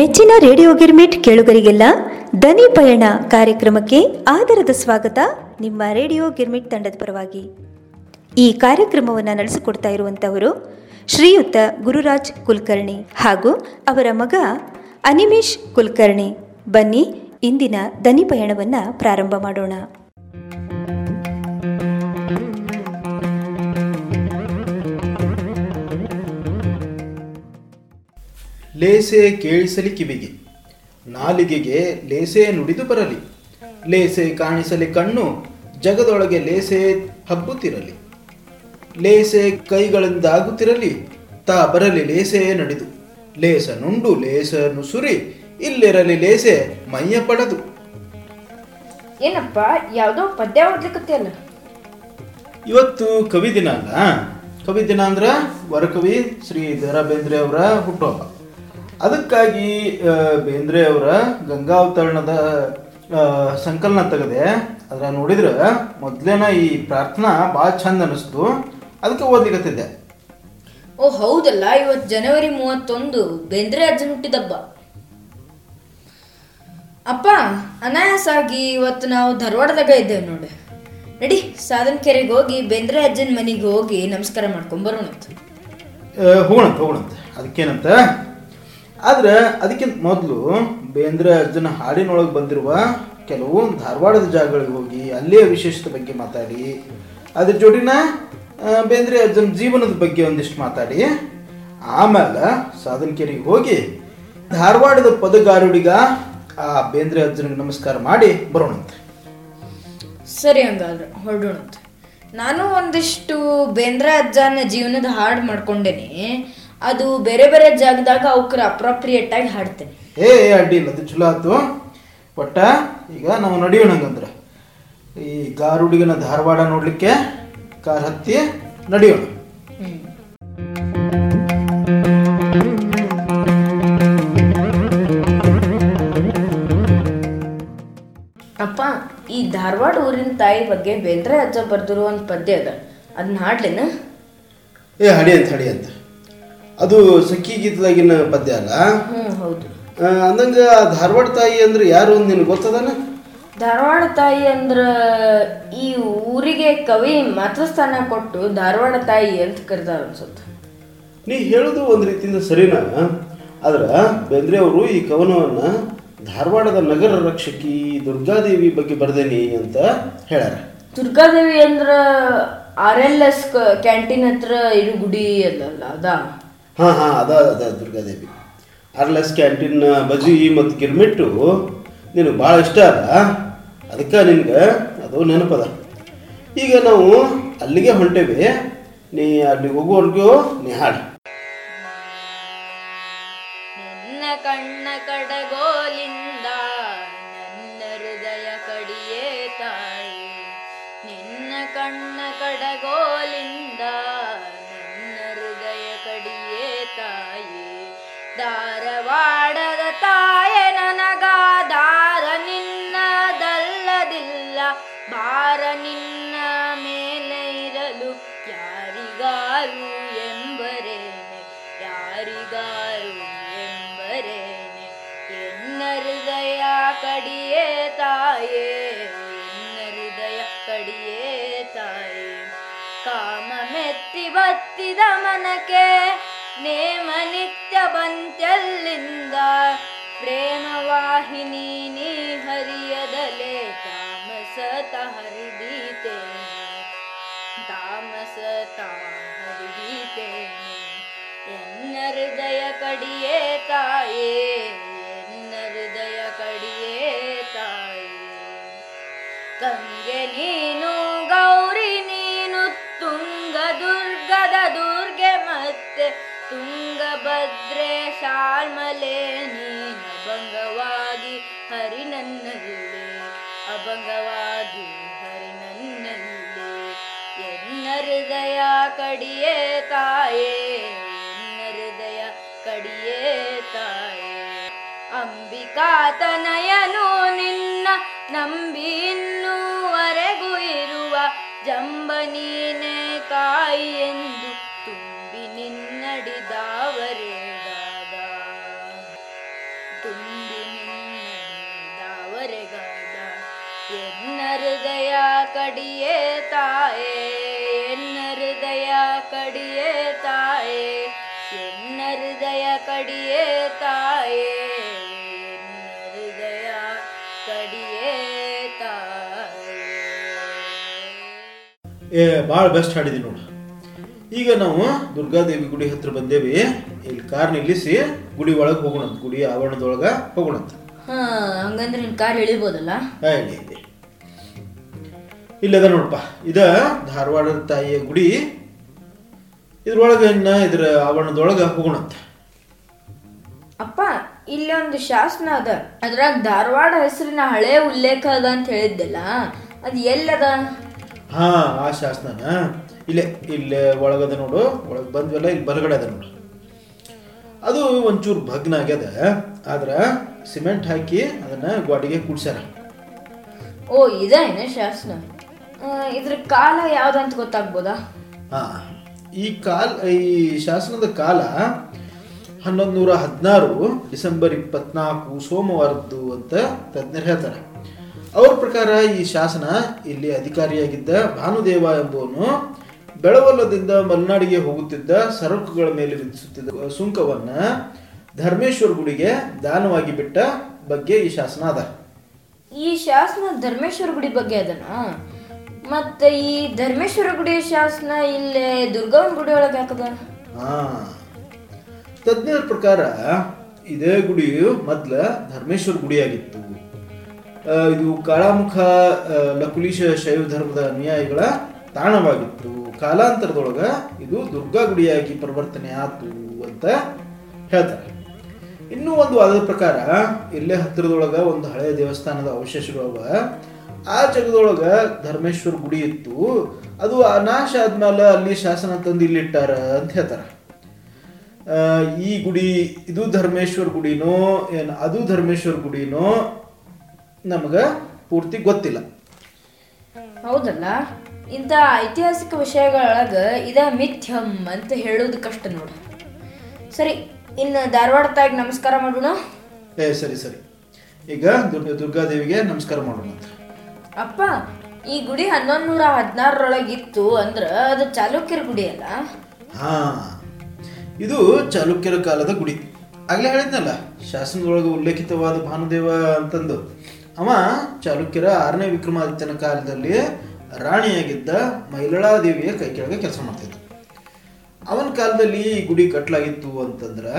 ಮೆಚ್ಚಿನ ರೇಡಿಯೋ ಗಿರ್ಮಿಟ್ ಕೇಳುಗರಿಗೆಲ್ಲ ದನಿ ಪಯಣ ಕಾರ್ಯಕ್ರಮಕ್ಕೆ ಆದರದ ಸ್ವಾಗತ. ನಿಮ್ಮ ರೇಡಿಯೋ ಗಿರ್ಮಿಟ್ ತಂಡದ ಪರವಾಗಿ ಈ ಕಾರ್ಯಕ್ರಮವನ್ನು ನಡೆಸಿಕೊಡ್ತಾ ಇರುವಂಥವರು ಶ್ರೀಯುತ ಗುರುರಾಜ್ ಕುಲಕರ್ಣಿ ಹಾಗೂ ಅವರ ಮಗ ಅನಿಮೇಶ್ ಕುಲಕರ್ಣಿ. ಬನ್ನಿ, ಇಂದಿನ ದನಿ ಪಯಣವನ್ನು ಪ್ರಾರಂಭ ಮಾಡೋಣ. ಲೇಸೆ ಕೇಳಿಸಲಿ ಕಿವಿಗೆ ನಾಲಿಗೆಗೆ ಲೇಸೆ ನುಡಿದು ಬರಲಿ. ಲೇಸೆ ಕಾಣಿಸಲಿ ಕಣ್ಣು ಜಗದೊಳಗೆ ಲೇಸೆ ಹಬ್ಬುತ್ತಿರಲಿ. ಲೇಸೆ ಕೈಗಳಿಂದಾಗುತ್ತಿರಲಿ ತಾ ಬರಲಿ ಲೇಸೆ ನಡೆದು. ಲೇಸ ನುಂಡು ಲೇಸ ನುಸುರಿ ಇಲ್ಲಿರಲಿ ಲೇಸೆ ಮೈಯ ಪಡೆದು. ಏನಪ್ಪ ಯಾವ್ದೋ ಪದ್ಯ ಓದ್ಲಿಕತ್ತಿಯಲ್ಲ ಇವತ್ತು ಕವಿ ದಿನ ಅಲ್ಲ ಕವಿ ದಿನ ಅಂದ್ರ ವರಕವಿ ಶ್ರೀ ದ ರಾ ಬೇಂದ್ರೆ ಅವರ ಹುಟ್ಟುಹಬ್ಬ. ಅದಕ್ಕಾಗಿ ಬೇಂದ್ರೆ ಅವರ ಗಂಗಾವತರಣದ ಸಂಕಲನ ತೆಗೆದೆ ಅದ್ರ ನೋಡಿದ್ರ ಮೊದ್ಲೇನ ಈ ಪ್ರಾರ್ಥನಾ ಭಾಳ ಚಂದ ಅನಿಸ್ತು. ಅದಕ್ಕೆ ಓದ್ಲಿಕ್ಕೆ ಓ ಹೌದಲ್ಲ ಇವತ್ತು ಜನವರಿ ಮೂವತ್ತೊಂದು ಬೇಂದ್ರೆ ಅಜ್ಜನ್ ಹುಟ್ಟಿದಬ್ಬ ಅಪ್ಪ ಅನಾಯಾಸಾಗಿ ಇವತ್ತು ನಾವು ಧಾರವಾಡದಾಗ ಇದ್ದೇವೆ ನೋಡಿ. ನಡಿ ಸಾಧನ ಕೆರೆಗೆ ಹೋಗಿ ಬೇಂದ್ರೆ ಅಜ್ಜನ ಮನೆಗೆ ಹೋಗಿ ನಮಸ್ಕಾರ ಮಾಡ್ಕೊಂಡ್ ಬರೋಣಂತ. ಹೋಗೋಣಂತ ಹೋಗೋಣಂತ. ಅದಕ್ಕೇನಂತ ಆದ್ರೆ ಅದಕ್ಕಿಂತ ಮೊದಲು ಬೇಂದ್ರೆ ಅರ್ಜುನ ಹಾಡಿನೊಳಗೆ ಬಂದಿರುವ ಕೆಲವು ಧಾರವಾಡದ ಜಾಗಗಳಿಗೆ ಹೋಗಿ ಅಲ್ಲಿಯ ವಿಶೇಷತೆ ಬಗ್ಗೆ ಮಾತಾಡಿ, ಅದ್ರ ಜೋಡಿನ ಬೇಂದ್ರೆ ಅರ್ಜುನ್ ಜೀವನದ ಬಗ್ಗೆ ಒಂದಿಷ್ಟು ಮಾತಾಡಿ, ಆಮೇಲೆ ಸಾಧನಕೇರಿಗೆ ಹೋಗಿ ಧಾರವಾಡದ ಪದಗಾರುಡಿಗ ಆ ಬೇಂದ್ರೆ ಅರ್ಜುನಿಗೆ ನಮಸ್ಕಾರ ಮಾಡಿ ಬರೋಣಂತೆ ಸರಿ ಹಂಗಾದ್ರೆ ಹೊರಡೋಣಂತೆ ನಾನು ಒಂದಿಷ್ಟು ಬೇಂದ್ರೆ ಅಜ್ಜನ ಜೀವನದ ಹಾಡು ಮಾಡ್ಕೊಂಡೇನೆ. ಅದು ಬೇರೆ ಬೇರೆ ಜಾಗದಾಗ ಅವಕ್ರ ಅಪ್ರೋಪ್ರಿಯೇಟ್ ಆಗಿ ಹಾಡ್ತೇನೆ ಏ ಏ, ಅಡ್ಡಿ ಇಲ್ಲ ಅದು ಚಲೋ ಆಯ್ತು. ಒಟ್ಟ ಈಗ ನಾವು ನಡೆಯೋಣ ಹಂಗಂದ್ರೆ. ಈ ಗಾರುಡಿಗನ ಧಾರವಾಡ ನೋಡ್ಲಿಕ್ಕೆ ಕಾರ್ ಹತ್ತಿ ನಡೆಯೋಣ. ಅಪ್ಪ ಈ ಧಾರವಾಡ ಊರಿನ ತಾಯಿ ಬಗ್ಗೆ ಬೇಂದ್ರೆ ಅಜ್ಜ ಬರ್ದಿರೋ ಒಂದು ಪದ್ಯ ಅದ. ಅದನ್ನ ಹಾಡ್ಲೇನ? ಏ ಹಡಿ ಅಂತ ಹಡಿ ಅಂತ. ಅದು ಸಖಿ ಗೀತದಾಗಿನ ಪದ್ಯ ಅಲ್ಲ? ಹೌದು. ಅಂದಂಗ ಧಾರವಾಡ ತಾಯಿ ಅಂದ್ರೆ ಯಾರು ನಿನಗೆ ಗೊತ್ತದನ? ಧಾರವಾಡ ತಾಯಿ ಅಂದ್ರ ಈ ಊರಿಗೆ ಕವಿ ಮಾತೃಸ್ಥಾನ ಕೊಟ್ಟು ಧಾರವಾಡ ತಾಯಿ ಅಂತ ಕರೆದಾರ ಅನ್ಸುತ್ತೆ. ನೀ ಹೇಳೋದು ಒಂದು ರೀತಿಯಿಂದ ಸರಿನಾ? ಆದ್ರೆ ಬೇಂದ್ರೆ ಅವರು ಈ ಕವನವನ್ನ ಧಾರವಾಡದ ನಗರ ರಕ್ಷಕಿ ದುರ್ಗಾದೇವಿ ಬಗ್ಗೆ ಬರ್ದೇನಿ ಅಂತ ಹೇಳ್ಯಾರ. ದುರ್ಗಾದೇವಿ ಅಂದ್ರ ಆರ್ ಎಲ್ ಎಸ್ ಕ್ಯಾಂಟೀನ್ ಹತ್ರ ಇರು ಗುಡಿ ಅದಲ್ಲ ಅದಾ? ಹಾ, ಹಾಂ, ಅದ ಅದ ದುರ್ಗಾದೇವಿ ಆರ್ಲೆಸ್ ಕ್ಯಾಂಟೀನ್ ಬಜಿ ಮತ್ತು ಗಿರ್ಮಿಟ್ಟು ನಿನಗೆ ಭಾಳ ಇಷ್ಟ ಅಲ್ಲ? ಅದಕ್ಕೆ ನಿನಗೆ ಅದು ನೆನಪದ. ಈಗ ನಾವು ಅಲ್ಲಿಗೆ ಹೊಂಟೇವಿ. ನೀ ಅಲ್ಲಿಗೆ ಹೋಗುವವರೆಗೂ ನೀ ಹಾಡು. ಕಣ್ಣ ಕಡಗೋಲಿಂದ ಬತ್ತಿದ ಮನಕ್ಕೆ ನೇಮ ನಿತ್ಯ ಬಂತ್ಯಲ್ಲಿಂದ ಪ್ರೇಮ ವಾಹಿನಿ ನೀ ಹರಿಯದಲೆ. ತಾಮಸತ ಹರಿದೀತೆ ತಾಮಸತ ಹರಿದೀತೆ. ಎನ್ನ ಹೃದಯ ಕಡಿಯೇ ತಾಯೇ, ಎನ್ನ ಹೃದಯ ಕಡಿಯೇ ತಾಯೇ. ಕಂಗೆ ನೀನು ತುಂಗಭದ್ರೆ ಶಾಲ್ಮಲೆ, ನೀನು ಅಭಂಗವಾಗಿ ಹರಿ ನನ್ನಲ್ಲಿ. ಅಭಂಗವಾಗಿ ಹರಿ ನನ್ನಲ್ಲಿ. ಎನ್ನ ಹೃದಯ ಕಡಿಯೇ ತಾಯೇ, ಎನ್ನ ಹೃದಯ ಕಡಿಯೇ ತಾಯೇ. ಅಂಬಿಕಾತನಯನು ನಿನ್ನ ನಂಬಿ ಇನ್ನೂವರೆಗೂ ಇರುವ ಜಂಬನೀನೆ ಕಾಯಿ ಎಂದು ಏ ಭಾಳ ಬೆಸ್ಟ್ ಹಾಡಿದ್ವಿ ನೋಡು. ಈಗ ನಾವು ದುರ್ಗಾದೇವಿ ಗುಡಿ ಹತ್ರ ಬಂದೇವಿ. ಇಲ್ಲಿ ಕಾರ್ ನಿಲ್ಲಿಸಿ ಗುಡಿ ಒಳಗೆ ಹೋಗೋಣಂತ ಗುಡಿ ಆವರಣದೊಳಗೆ ಹೋಗೋಣಂತ. ಹಾ ಹಂಗಂದ್ರೆ ನಿನ್ನ ಕಾರ್ ಇಳಿಬೋದಲ್ಲ ಹೇಳಿ ಇಲ್ಲದ ನೋಡಪ್ಪ ಇದ ಧಾರವಾಡದ ತಾಯಿಯ ಗುಡಿ. ಇದ್ರೊಳಗೆ ಇನ್ನ ಇದ್ರ ಆವರಣದೊಳಗೆ ಹೋಗೋಣಂತ. ಅಪ್ಪ ಇಲ್ಲಿ ಒಂದು ಶಾಸನ ಅದ. ಅದ್ರಾಗ ಧಾರವಾಡ ಹೆಸರಿನ ಹಳೆ ಉಲ್ಲೇಖ ಅದ ಅಂತ ಹೇಳಿದ್ದೆಲ್ಲ ಅದು ಎಲ್ಲದ? ಹಾ ಆ ಶಾಸನ. ಇಲ್ಲೇ ಇಲ್ಲೇ ಒಳಗದ ನೋಡು. ಒಳಗೆ ಬಂದ್ವಲ್ಲ ಇಲ್ಲಿ ಬಲಗಡೆ ಅದ ನೋಡು. ಅದು ಒಂಚೂರು ಭಗ್ನ ಆಗ್ಯದ. ಆದ್ರ ಸಿಮೆಂಟ್ ಹಾಕಿ ಅದನ್ನ ಗೋಡೆಗೆ ಕೂಡ್ಸ್ಯಾರ. ಓ ಇದೇನ ಶಾಸನ? ಇದ್ರ ಕಾಲ ಯಾವ್ದಂತ ಗೊತ್ತಾಗ್ಬೋದಾ? ಹಾ ಈ ಕಾಲ ಈ ಶಾಸನದ ಕಾಲ ಹನ್ನೊಂದು ನೂರ ಹದಿನಾರು ಡಿಸೆಂಬರ್ ಇಪ್ಪತ್ನಾಲ್ಕು ಸೋಮವಾರದ್ದು ಅಂತ ತಜ್ಞರು ಹೇಳ್ತಾರೆ. ಅವ್ರ ಪ್ರಕಾರ ಈ ಶಾಸನ ಇಲ್ಲಿ ಅಧಿಕಾರಿಯಾಗಿದ್ದ ಭಾನುದೇವ ಎಂಬುವನು ಬೆಳವಲ್ಲದಿಂದ ಮಲೆನಾಡಿಗೆ ಹೋಗುತ್ತಿದ್ದ ಸರಕುಗಳ ಮೇಲೆ ವಿಧಿಸುತ್ತಿದ್ದ ಸುಂಕವನ್ನ ಧರ್ಮೇಶ್ವರ ಗುಡಿಗೆ ದಾನವಾಗಿ ಬಿಟ್ಟ ಬಗ್ಗೆ ಈ ಶಾಸನ ಅದ. ಈ ಶಾಸನ ಧರ್ಮೇಶ್ವರ ಗುಡಿ ಬಗ್ಗೆ ಅದನ? ಮತ್ತೆ ಈ ಧರ್ಮೇಶ್ವರ ಗುಡಿ ಶಾಸನ ಇಲ್ಲೇ ದುರ್ಗಾವನ ಗುಡಿ ಒಳಗೆ ಹಾಕದ? ಹಾ. ತಜ್ಞರ ಪ್ರಕಾರ ಇದೇ ಗುಡಿಯು ಮೊದ್ಲ ಧರ್ಮೇಶ್ವರ ಗುಡಿಯಾಗಿತ್ತು. ಇದು ಕಾಳಾಮುಖ ಲಕುಲೀಶ ಶೈವ ಧರ್ಮದ ಅನುಯಾಯಿಗಳ ತಾಣವಾಗಿತ್ತು. ಕಾಲಾಂತರದೊಳಗ ಇದು ದುರ್ಗಾ ಗುಡಿಯಾಗಿ ಪರಿವರ್ತನೆ ಆತು ಅಂತ ಹೇಳ್ತಾರೆ. ಇನ್ನೂ ಒಂದು ವಾದದ ಪ್ರಕಾರ, ಇಲ್ಲೇ ಹತ್ತಿರದೊಳಗ ಒಂದು ಹಳೆಯ ದೇವಸ್ಥಾನದ ಅವಶೇಷಗಳವ ಆ ಜಗದೊಳಗ ಧರ್ಮೇಶ್ವರ ಗುಡಿ ಇತ್ತು. ಅದು ನಾಶ ಆದ್ಮೇಲೆ ಅಲ್ಲಿ ಶಾಸನ ತಂದು ಇಲ್ಲಿಟ್ಟಾರ ಅಂತ ಹೇಳ್ತಾರೆ. ಈ ಗುಡಿ, ಇದು ಧರ್ಮೇಶ್ವರ ಗುಡಿನೋ, ಏನು ಅದು ಧರ್ಮೇಶ್ವರ ಗುಡಿನೋ ನಮಗ ಪೂರ್ತಿ ಗೊತ್ತಿಲ್ಲ. ಹೌದಲ್ಲ? ಇಂಥ ಐತಿಹಾಸಿಕ ವಿಷಯಗಳೊಳಗ ಇದ ಮಿಥ್ಯಂ ಅಂತ ಹೇಳೋದು ಕಷ್ಟ ನೋಡಿ. ಸರಿ ಇನ್ನು ತಾಯಿಗೆ ನಮಸ್ಕಾರ ಮಾಡೋಣ? ಏ ಸರಿ ಸರಿ. ಈಗ ದುರ್ಗ ದುರ್ಗಾದೇವಿಗೆ ನಮಸ್ಕಾರ ಮಾಡೋಣ ಅಪ್ಪ ಈ ಗುಡಿ ಹನ್ನೊಂದು ನೂರ ಹದಿನಾರರೊಳಗೆ ಇತ್ತು ಅಂದ್ರೆ ಅದು ಚಾಲುಕ್ಯರ ಗುಡಿ ಅಲ್ಲ? ಹಾ ಇದು ಚಾಲುಕ್ಯರ ಕಾಲದ ಗುಡಿ. ಆಗ್ಲೇ ಹೇಳಿದ್ನಲ್ಲ ಶಾಸನದೊಳಗೆ ಉಲ್ಲೇಖಿತವಾದ ಭಾನುದೇವ ಅಂತಂದು. ಅವ ಚಾಲುಕ್ಯರ ಆರನೇ ವಿಕ್ರಮಾದಿತ್ಯನ ಕಾಲದಲ್ಲಿ ರಾಣಿಯಾಗಿದ್ದ ಮೈಲಳಾದೇವಿಯ ಕೈ ಕೆಳಗೆ ಕೆಲಸ ಮಾಡ್ತಿದ್ದ. ಅವನ ಕಾಲದಲ್ಲಿ ಈ ಗುಡಿ ಕಟ್ಟಲಾಗಿತ್ತು ಅಂತಂದ್ರೆ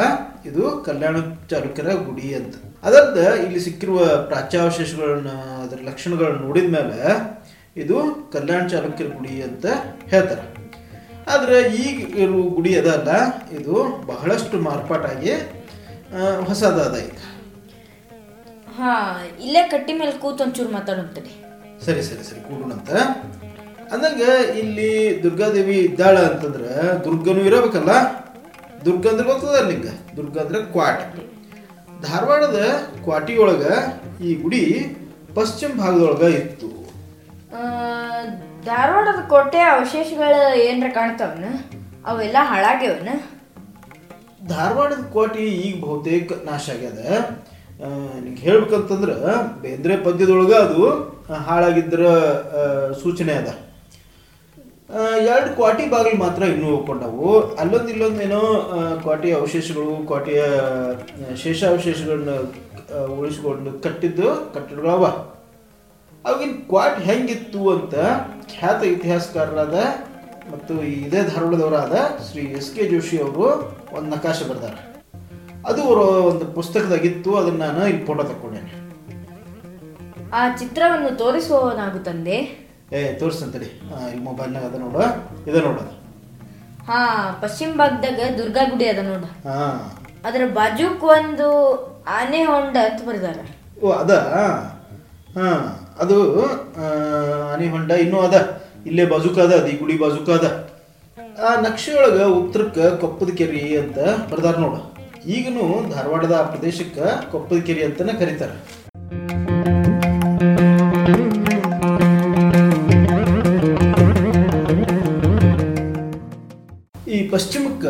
ಇದು ಕಲ್ಯಾಣ ಚಾಲುಕ್ಯರ ಗುಡಿ ಅಂತ. ಅದರ್ದ ಇಲ್ಲಿ ಸಿಕ್ಕಿರುವ ಪ್ರಾಚ್ಯಾವಶೇಷಗಳನ್ನ, ಅದರ ಲಕ್ಷಣಗಳನ್ನ ನೋಡಿದ ಮೇಲೆ ಇದು ಕಲ್ಯಾಣ ಚಾಲುಕ್ಯರ ಗುಡಿ ಅಂತ ಹೇಳ್ತಾರೆ. ಆದ್ರೆ ಈಗ ಇರುವ ಗುಡಿ ಅದಲ್ಲ, ಇದು ಬಹಳಷ್ಟು ಮಾರ್ಪಾಟಾಗಿ ಹೊಸದಾದ ಈಗ ಹಾ ಇಲ್ಲೇ ಕಟ್ಟಿ ಮೇಲೆ ಕೂತ್ ಒಂಚೂರು ಮಾತಾಡುತ್ತೇನೆ ಸರಿ ಸರಿ ಸರಿ ಕೂಡೋಣಂತ ಅಂದಂಗೆ ಇಲ್ಲಿ ದುರ್ಗಾದೇವಿ ಇದ್ದಾಳ ಅಂತಂದ್ರೆ ದುರ್ಗನೂ ಇರಬೇಕಲ್ಲ? ದುರ್ಗ ಅಂದ್ರೆ ಗೊತ್ತದ ನಿಂಗೆ ದುರ್ಗ ಅಂದ್ರೆ ಕ್ವಾಟ್. ಧಾರವಾಡದ ಕ್ವಾಟಿಯೊಳಗ ಈ ಗುಡಿ ಪಶ್ಚಿಮ ಭಾಗದೊಳಗ ಇತ್ತು. ಧಾರವಾಡದ ಕೋಟೆ ಅವಶೇಷಗಳು ಏನರ ಕಾಣ್ತಾವನ? ಅವೆಲ್ಲ ಹಾಳಾಗ್ಯವನ? ಧಾರವಾಡದ ಕೋಟೆ ಈಗ ಬಹುತೇಕ ನಾಶ ಆಗ್ಯದ. ನಿಂಗೆ ಹೇಳ್ಬೇಕಂತಂದ್ರೆ ಬೇಂದ್ರೆ ಪದ್ಯದೊಳಗೆ ಅದು ಹಾಳಾಗಿದ್ದರ ಸೂಚನೆ ಅದ. ಎರಡು ಕ್ವಾಟಿ ಬಾಗಿಲು ಮಾತ್ರ ಇನ್ನೂ ಒಪ್ಕೊಂಡವು. ಅಲ್ಲೊಂದು ಇಲ್ಲೊಂದೇನೋ ಕ್ವಾಟಿ ಅವಶೇಷಗಳು ಕ್ವಾಟಿಯ ಶೇಷಾವಶೇಷಗಳನ್ನ ಉಳಿಸ್ಕೊಂಡು ಕಟ್ಟಿದ್ದು ಅವ ಅವಾಗಿನ ಕ್ವಾಟ್ ಹೆಂಗಿತ್ತು ಅಂತ ಖ್ಯಾತ ಇತಿಹಾಸಕಾರರಾದ ಮತ್ತು ಇದೇ ಧಾರವಾಡದವರಾದ ಶ್ರೀ ಎಸ್ ಕೆ ಜೋಶಿ ಅವರು ಒಂದು ನಕಾಶೆ ಬರ್ದಾರ. ಅದು ಒಂದು ಪುಸ್ತಕದಾಗಿತ್ತು ಅದನ್ನ ನಾನು ಇಲ್ಲಿ ಫೋಟೋ ತಕೊಂಡೇನೆ ಆ ಚಿತ್ರವನ್ನು ತೋರಿಸುವವನಾಗುತ್ತಂದೆ? ಏ ತೋರಿಸ್ತಂತಡಿ ಇಲ್ಲಿ ಮೊಬೈಲ್ನಾಗ ಅದ ನೋಡ. ಇದ ನೋಡೋದು ಹಾ ಪಶ್ಚಿಮ ಭಾಗದಾಗ ದುರ್ಗಾ ಗುಡಿ ಅದ ನೋಡ. ಹಾ. ಅದರ ಬಾಜುಕ್ ಒಂದು ಆನೆ ಹೊಂಡ ಅಂತ ಬರ್ದಾರ. ಓ ಅದ? ಹಾ. ಅದು ಆ, ಆನೆ ಹೊಂಡ ಇನ್ನೂ ಅದ. ಇಲ್ಲೇ ಬಾಜುಕ ಅದ ಅದು ಈ ಗುಡಿ ಬಾಜುಕ ಅದ. ಆ ನಕ್ಷೆಯೊಳಗ ಉತ್ತರಕ್ಕ ಕೊಪ್ಪದ ಕೆರಿ ಅಂತ ಬರ್ದಾರ ನೋಡು. ಈಗನು ಧಾರವಾಡದ ಆ ಪ್ರದೇಶಕ್ಕೆ ಕೊಪ್ಪದ ಕೆರೆ ಅಂತಾನೆ ಕರೀತಾರೆ. ಈ ಪಶ್ಚಿಮಕ್ಕ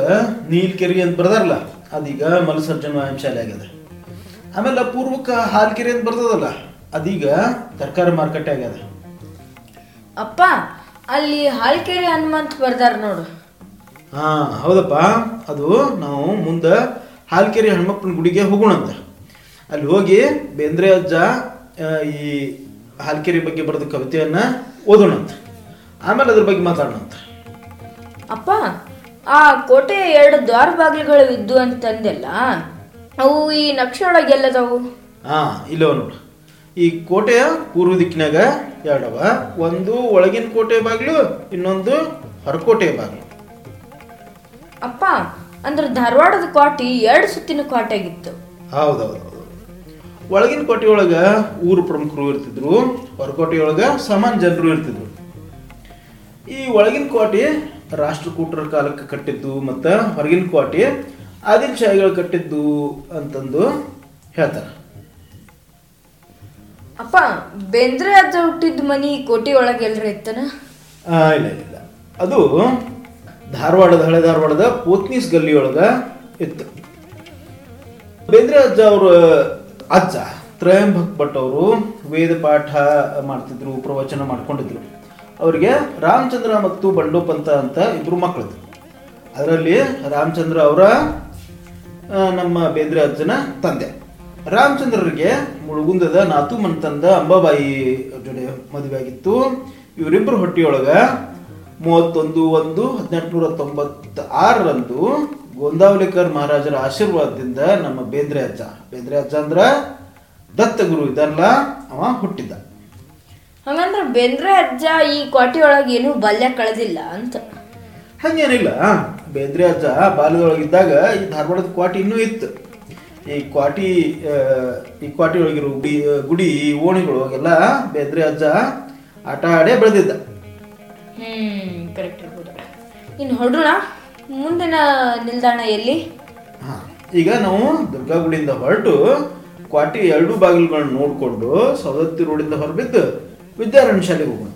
ನೀಲ್ಕೆರೆ ಅಂತ ಬರ್ದಾರಲ್ಲ ಅದೀಗ ಮಲಸರ್ಜನ ವ್ಯಾಯಾಮಶಾಲೆ ಆಗ್ಯದ. ಆಮೇಲೆ ಪೂರ್ವಕ್ಕ ಹಾಲ್ಕೆರೆ ಅಂತ ಬರ್ತದಲ್ಲ ಅದೀಗ ತರಕಾರಿ ಮಾರುಕಟ್ಟೆ ಆಗ್ಯದ. ಅಪ್ಪ ಅಲ್ಲಿ ಹಾಲ್ಕೆರೆ ಹನುಮಂತ ಬರ್ದಾರ ನೋಡು. ಹಾ ಹೌದಪ್ಪ. ಅದು ನಾವು ಮುಂದೆ ಹಾಲ್ಕೆರೆ ಹನುಮಪ್ಪನ ಗುಡಿಗೆ ಹೋಗೋಣಂತ. ಅಲ್ಲಿ ಹೋಗಿ ಬೇಂದ್ರೆ ಅಜ್ಜ ಈ ಹಾಲ್ಕೆರೆ ಬಗ್ಗೆ ಬರೆದ ಕವಿತೆಯನ್ನ ಓದೋಣಂತ. ಆಮೇಲೆ ಅದ್ರ ಬಗ್ಗೆ ಮಾತಾಡೋಣಂತ. ಅಪ್ಪ ಆ ಕೋಟೆ ಎರಡು ದ್ವಾರ ಬಾಗಿಲುಗಳು ಇದ್ದು ಅಂತಂದೆಲ್ಲ ಅವು ಈ ನಕ್ಷೆ ಒಳಗೆ ಎಲ್ಲದವು ಹಾ ಇಲ್ಲವ ನೋಡು. ಈ ಕೋಟೆಯ ಪೂರ್ವ ದಿಕ್ಕಿನಾಗ ಎರಡವ. ಒಂದು ಒಳಗಿನ ಕೋಟೆ ಬಾಗಿಲು ಇನ್ನೊಂದು ಹೊರಕೋಟೆ ಬಾಗಿಲು. ಅಪ್ಪ ಅಂದ್ರೆ ಧಾರವಾಡದ ಕ್ವಾಟಿ ಎರಡು ಸುತ್ತಿನ ಕೋಟೆ ಆಗಿತ್ತು ಹೌದೌದು. ಒಳಗಿನ ಕೋಟೆ ಒಳಗ ಊರು ಪ್ರಮುಖರು ಇರ್ತಿದ್ರು ಹೊರಕೋಟೆ ಒಳಗ ಸಮಾನ ಜನರು ಇರ್ತಿದ್ರು. ಈ ಒಳಗಿನ ಕೋಟೆ ರಾಷ್ಟ್ರಕೂಟರ ಕಾಲಕ್ಕೆ ಕಟ್ಟಿದ್ದು ಮತ್ತು ಹೊರಗಿನ ಕೋಟೆ ಆದಿಲ್ ಶಾಹಿಗಳು ಕಟ್ಟಿದ್ದು ಅಂತಂದು ಹೇಳ್ತಾರೆ. ಅಪ್ಪ ಬೇಂದ್ರೆ ಅಜ್ಜ ಹುಟ್ಟಿದ ಮನಿ ಕೋಟೆ ಒಳಗೆ ಎಲ್ರ ಇತ್ತನ? ಇಲ್ಲ ಇಲ್ಲ ಇಲ್ಲ. ಅದು ಧಾರವಾಡದ, ಹಳೆ ಧಾರವಾಡದ ಪೋತ್ನೀಸ್ ಗಲ್ಲಿಯೊಳಗ ಇತ್ತು. ಬೇಂದ್ರೆ ಅಜ್ಜ ಅವ್ರ ಅಜ್ಜ ತ್ರಯಂಭಕ್ ಭಟ್ ಅವರು ವೇದ ಪಾಠ ಮಾಡ್ತಿದ್ರು, ಪ್ರವಚನ ಮಾಡ್ಕೊಂಡಿದ್ರು. ಅವರಿಗೆ ರಾಮಚಂದ್ರ ಮತ್ತು ಬಂಡೋಪಂತ ಅಂತ ಇಬ್ರು ಮಕ್ಕಳಿದ್ರು ಅದರಲ್ಲಿ ರಾಮಚಂದ್ರ ಅವರ ನಮ್ಮ ಬೇಂದ್ರೆ ಅಜ್ಜನ ತಂದೆ. ರಾಮಚಂದ್ರರಿಗೆ ಮುಳುಗುಂದದ ನಾತು ಮನ್ತಂದ ಅಂಬಾಬಾಯಿ ಜೊತೆ ಮದುವೆ ಆಗಿತ್ತು ಇವರಿಬ್ಬರು ಹೊಟ್ಟಿಯೊಳಗ ಮೂವತ್ತೊಂದು ಒಂದು ಹದಿನೆಂಟುನೂರ ತೊಂಬತ್ತ ಆರರಂದು ಗೋಂದಾವಲಿಕರ್ ಮಹಾರಾಜರ ಆಶೀರ್ವಾದದಿಂದ ನಮ್ಮ ಬೇಂದ್ರೆ ಅಜ್ಜ. ಬೇಂದ್ರೆ ಅಜ್ಜ ಅಂದ್ರ ದತ್ತ ಗುರು ಇದಲ್ಲ ಅವ ಹುಟ್ಟಿದ್ದ ಹಂಗಂದ್ರೆ ಬೇಂದ್ರೆ ಅಜ್ಜ ಈ ಕೋಟೆಯೊಳಗೆ ಏನು ಬಾಲ್ಯ ಕಳೆದಿಲ್ಲ ಅಂತ. ಹಂಗೇನಿಲ್ಲ. ಬೇಂದ್ರೆ ಅಜ್ಜ ಬಾಲ್ಯದೊಳಗಿದ್ದಾಗ ಈ ಧಾರವಾಡದ ಕ್ವಾಟಿ ಇನ್ನೂ ಇತ್ತು. ಈ ಕ್ವಾಟಿ ಈ ಕ್ವಾಟಿ ಒಳಗಿರೋ ಗುಡಿ ಗುಡಿ ಓಣಿಗಳು ಎಲ್ಲ ಬೇಂದ್ರೆ ಅಜ್ಜ ಆಟ ಆಡೇ ಬೆಳೆದಿದ್ದ. ಹ್ಮ್ ಕರೆಕ್ಟ್ ಇರ್ಬೋದು ಇನ್ನು ಹೊರಡೋಣ ಮುಂದಿನ ನಿಲ್ದಾಣ ಎಲ್ಲಿ? ಹಾ ಈಗ ನಾವು ದುರ್ಗಾ ಗುಡಿಯಿಂದ ಹೊರಟು ಕ್ವಾಟಿ ಎರಡು ಬಾಗಿಲುಗಳನ್ನ ನೋಡಿಕೊಂಡು ಸವದತ್ತಿ ರೋಡಿಂದ ಹೊರಬಿದ್ದು ವಿದ್ಯಾರಣ್ಯ ಶಾಲೆಗೆ ಹೋಗೋಣ.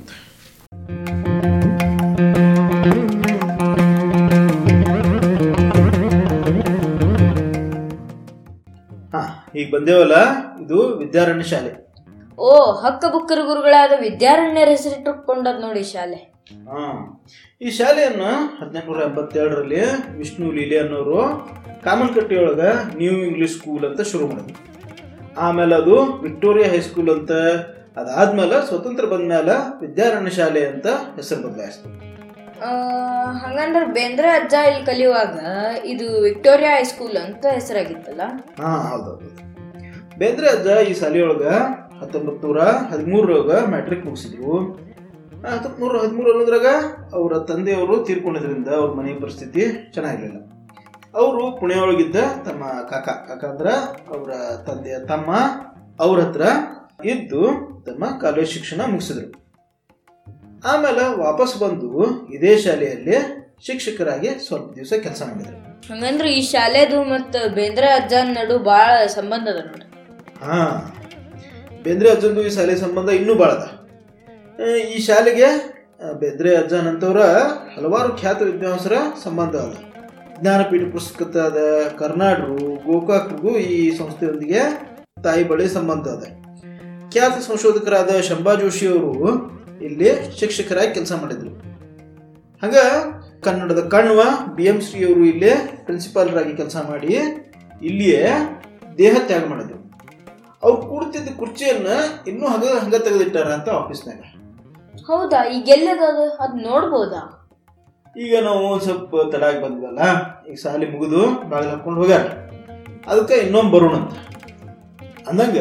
ಹಾ ಈಗ ಬಂದೇವಲ್ಲ ಇದು ವಿದ್ಯಾರಣ್ಯ ಶಾಲೆ. ಓ ಹಕ್ಕ ಬುಕ್ಕರು ಗುರುಗಳಾದ ವಿದ್ಯಾರಣ್ಯರ ಹೆಸರಿಟ್ಟುಕೊಂಡದ್ ನೋಡಿ ಶಾಲೆ. ಈ ಶಾಲೆಯನ್ನು ಹದಿನೆಂಟುನೂರ ಎಂಬತ್ತೆರಡರಲ್ಲಿ ವಿಷ್ಣು ಲೀಲೆ ಅನ್ನೋರು ಕಾಮನ್ಕಟ್ಟಿಯೊಳಗ ನ್ಯೂ ಇಂಗ್ಲಿಷ್ ಸ್ಕೂಲ್ ಅಂತ ಶುರು ಮಾಡಿದ್ರು. ಆಮೇಲೆ ಅದು ವಿಕ್ಟೋರಿಯಾ ಹೈಸ್ಕೂಲ್ ಅಂತ ಅದಾದ್ಮೇಲೆ ಸ್ವತಂತ್ರ ಬಂದ್ಮೇಲೆ ವಿದ್ಯಾರಣ್ಯ ಶಾಲೆ ಅಂತ ಹೆಸರು ಬದಲಾಯಿಸ್ತು. ಹಂಗಂದ್ರೆ ಬೇಂದ್ರೆ ಅಜ್ಜ ಇಲ್ಲಿ ಕಲಿಯುವಾಗ ಇದು ವಿಕ್ಟೋರಿಯಾ ಹೈಸ್ಕೂಲ್ ಅಂತ ಹೆಸರಾಗಿತ್ತಲ್ಲ? ಹಾ ಹೌದೌದು ಬೇಂದ್ರೆ ಅಜ್ಜ ಈ ಶಾಲೆಯೊಳಗ ಹತ್ತೊಂಬತ್ತು ನೂರ ಹದಿಮೂರರೊಳಗ ಮ್ಯಾಟ್ರಿಕ್ ಮುಗಿಸಿದ್ರು ಹತ್ತೊಂಬತ್ತು ನೂರ ಹದಿಮೂರು ಅನ್ನೋದ್ರಾಗ ಅವರ ತಂದೆಯವರು ತೀರ್ಕೊಂಡಿದ್ರಿಂದ ಅವ್ರ ಮನೆ ಪರಿಸ್ಥಿತಿ ಚೆನ್ನಾಗಿರಲಿಲ್ಲ. ಅವರು ಪುಣೆಯೊಳಗಿದ್ದ ತಮ್ಮ ಕಾಕ. ಕಾಕ ಅಂದ್ರ ಅವರ ತಂದೆಯ ತಮ್ಮ ಅವ್ರ ಹತ್ರ ಇದ್ದು ತಮ್ಮ ಕಾಲೇಜ್ ಶಿಕ್ಷಣ ಮುಗಿಸಿದ್ರು. ಆಮೇಲೆ ವಾಪಸ್ ಬಂದು ಇದೇ ಶಾಲೆಯಲ್ಲಿ ಶಿಕ್ಷಕರಾಗಿ ಸ್ವಲ್ಪ ದಿವಸ ಕೆಲಸ ಮಾಡಿದ್ರು. ಹಂಗಂದ್ರೆ ಈ ಶಾಲೆದು ಮತ್ತು ಬೇಂದ್ರೆ ಅಜ್ಜನ ನಡು ಭಾಳ ಸಂಬಂಧ ಅದ ನೋಡಿ ಹಾ. ಬೇಂದ್ರೆ ಅಜ್ಜಂದು ಈ ಶಾಲೆ ಸಂಬಂಧ ಇನ್ನೂ ಭಾಳ ಅದ. ಈ ಶಾಲೆಗೆ ಬೆದ್ರೆ ಅಜ್ಜನ್ ಅಜ್ಜನಂತವರ ಹಲವಾರು ಖ್ಯಾತ ವಿದ್ವಾಂಸರ ಸಂಬಂಧ ಅದ. ಜ್ಞಾನಪೀಠ ಪುಸ್ತಕದ ಕರ್ನಾಟರು ಗೋಕಾಕ್ರಿಗೂ ಈ ಸಂಸ್ಥೆಯೊಂದಿಗೆ ತಾಯಿ ಬಳಿ ಸಂಬಂಧ ಅದ. ಖ್ಯಾತ ಸಂಶೋಧಕರಾದ ಶಂಭಾ ಜೋಶಿ ಅವರು ಇಲ್ಲಿ ಶಿಕ್ಷಕರಾಗಿ ಕೆಲಸ ಮಾಡಿದ್ರು. ಹಾಗ ಕನ್ನಡದ ಕಣ್ವ ಬಿ ಎಂ ಶ್ರೀ ಅವರು ಇಲ್ಲೇ ಪ್ರಿನ್ಸಿಪಾಲರಾಗಿ ಕೆಲಸ ಮಾಡಿ ಇಲ್ಲಿಯೇ ದೇಹ ತ್ಯಾಗ ಮಾಡಿದ್ರು. ಅವ್ರು ಕೂಡ್ತಿದ್ದ ಕುರ್ಚಿಯನ್ನು ಇನ್ನೂ ಹಂಗ ಹಂಗ ತೆಗೆದಿಟ್ಟಾರ ಅಂತ ಆಫೀಸ್ನಾಗ. ಹೌದಾ? ಈಗ ಎಲ್ಲದಾದ ಅದು ನೋಡ್ಬೋದಾ? ಈಗ ನಾವು ಸ್ವಲ್ಪ ತಡಾಗಿ ಬಂದ್ವಲ್ಲ? ಈಗ ಸಾಲಿ ಮುಗಿದು ಬಾಳೆ ಹಾಕೊಂಡು ಹೋಗ್ಯಾರ. ಅದಕ್ಕೆ ಇನ್ನೊಮ್ಮೆ ಬರೋಣ ಅಂತ. ಅಂದಂಗ